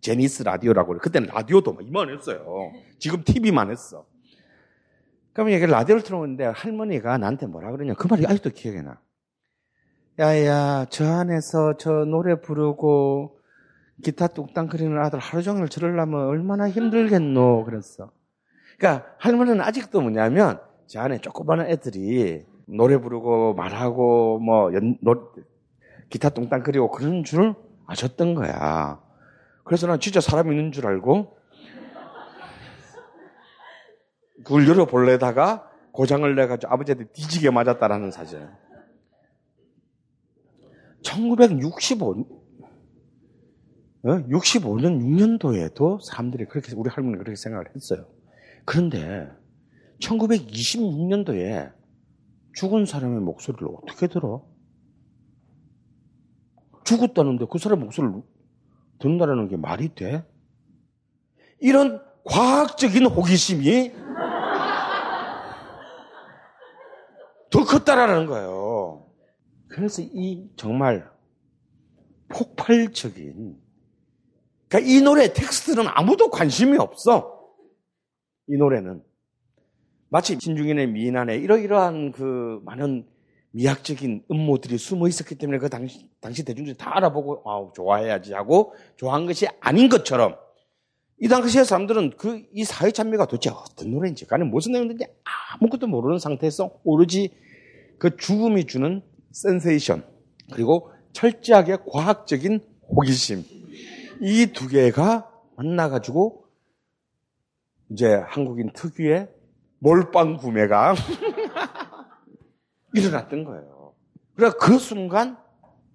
제니스 라디오라고 그래. 그때는 라디오도 막 이만했어요. 지금 TV만 했어. 그러면 이게 라디오를 틀어놓는데 할머니가 나한테 뭐라 그러냐. 그 말이 아직도 기억이 나. 야야 저 안에서 저 노래 부르고 기타 뚝딱거리는 아들 하루 종일 들으려면 얼마나 힘들겠노. 그랬어. 그러니까 할머니는 아직도 뭐냐면 저 안에 조그마한 애들이 노래 부르고 말하고 뭐 연, 노, 기타 똥땅 그리고 그런 줄 아셨던 거야. 그래서 난 진짜 사람 있는 줄 알고 그걸 열어볼래다가 고장을 내가지고 아버지한테 뒤지게 맞았다라는 사실. 1965, 65년, 6년도에도 사람들이 그렇게, 우리 할머니가 그렇게 생각을 했어요. 그런데 1926년도에 죽은 사람의 목소리를 어떻게 들어? 죽었다는데 그 사람 목소리를 듣는다는 게 말이 돼? 이런 과학적인 호기심이 더 컸다라는 거예요. 그래서 이 정말 폭발적인 그러니까 이 노래 텍스트는 아무도 관심이 없어. 이 노래는 마치 신중인의 미인안에 이러이러한 그 많은 미학적인 음모들이 숨어 있었기 때문에 그 당시, 당시 대중들이 다 알아보고, 아 좋아해야지 하고 좋아한 것이 아닌 것처럼 이 당시에 사람들은 그 이 사회 찬미가 도대체 어떤 노래인지, 간에 무슨 내용인지 아무것도 모르는 상태에서 오로지 그 죽음이 주는 센세이션 그리고 철저하게 과학적인 호기심 이 두 개가 만나가지고 이제 한국인 특유의 몰빵 구매가 일어났던 거예요. 그래 그 순간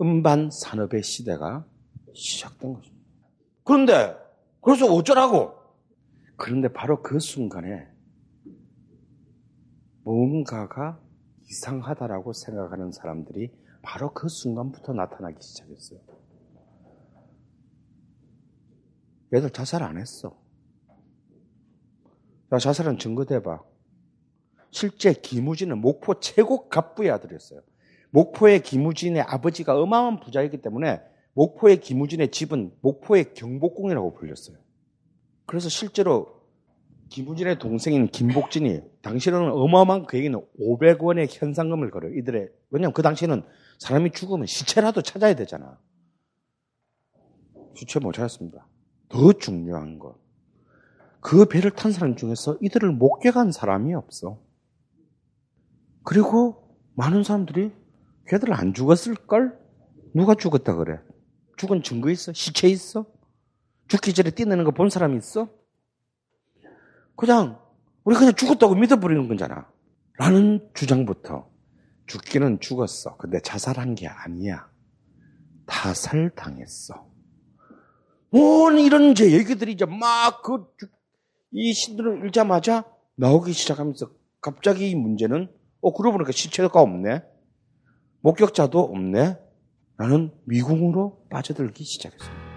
음반 산업의 시대가 시작된 것입니다. 그런데 그래서 어쩌라고? 그런데 바로 그 순간에 뭔가가 이상하다라고 생각하는 사람들이 바로 그 순간부터 나타나기 시작했어요. 얘들 자살 안 했어. 자, 자살은 증거 대봐. 실제 김우진은 목포 최고 갑부의 아들이었어요. 목포의 김우진의 아버지가 어마어마한 부자이기 때문에 목포의 김우진의 집은 목포의 경복궁이라고 불렸어요. 그래서 실제로 김우진의 동생인 김복진이 당시에는 어마어마한 그에게는 500원의 현상금을 걸어요. 이들의 왜냐하면 그 당시에는 사람이 죽으면 시체라도 찾아야 되잖아. 시체 못 찾았습니다. 더 중요한 것. 그 배를 탄 사람 중에서 이들을 목격한 사람이 없어. 그리고 많은 사람들이 걔들 안 죽었을걸? 누가 죽었다 그래? 죽은 증거 있어? 시체 있어? 죽기 전에 뛰는 거 본 사람이 있어? 그냥 우리 그냥 죽었다고 믿어버리는 거잖아. 라는 주장부터 죽기는 죽었어. 근데 자살한 게 아니야. 타살당했어. 뭔 이런 이제 얘기들이 이제 막그이 신들을 읽자마자 나오기 시작하면서 갑자기 이 문제는 어 그러고 보니까 시체가 없네. 목격자도 없네. 나는 미궁으로 빠져들기 시작했습니다.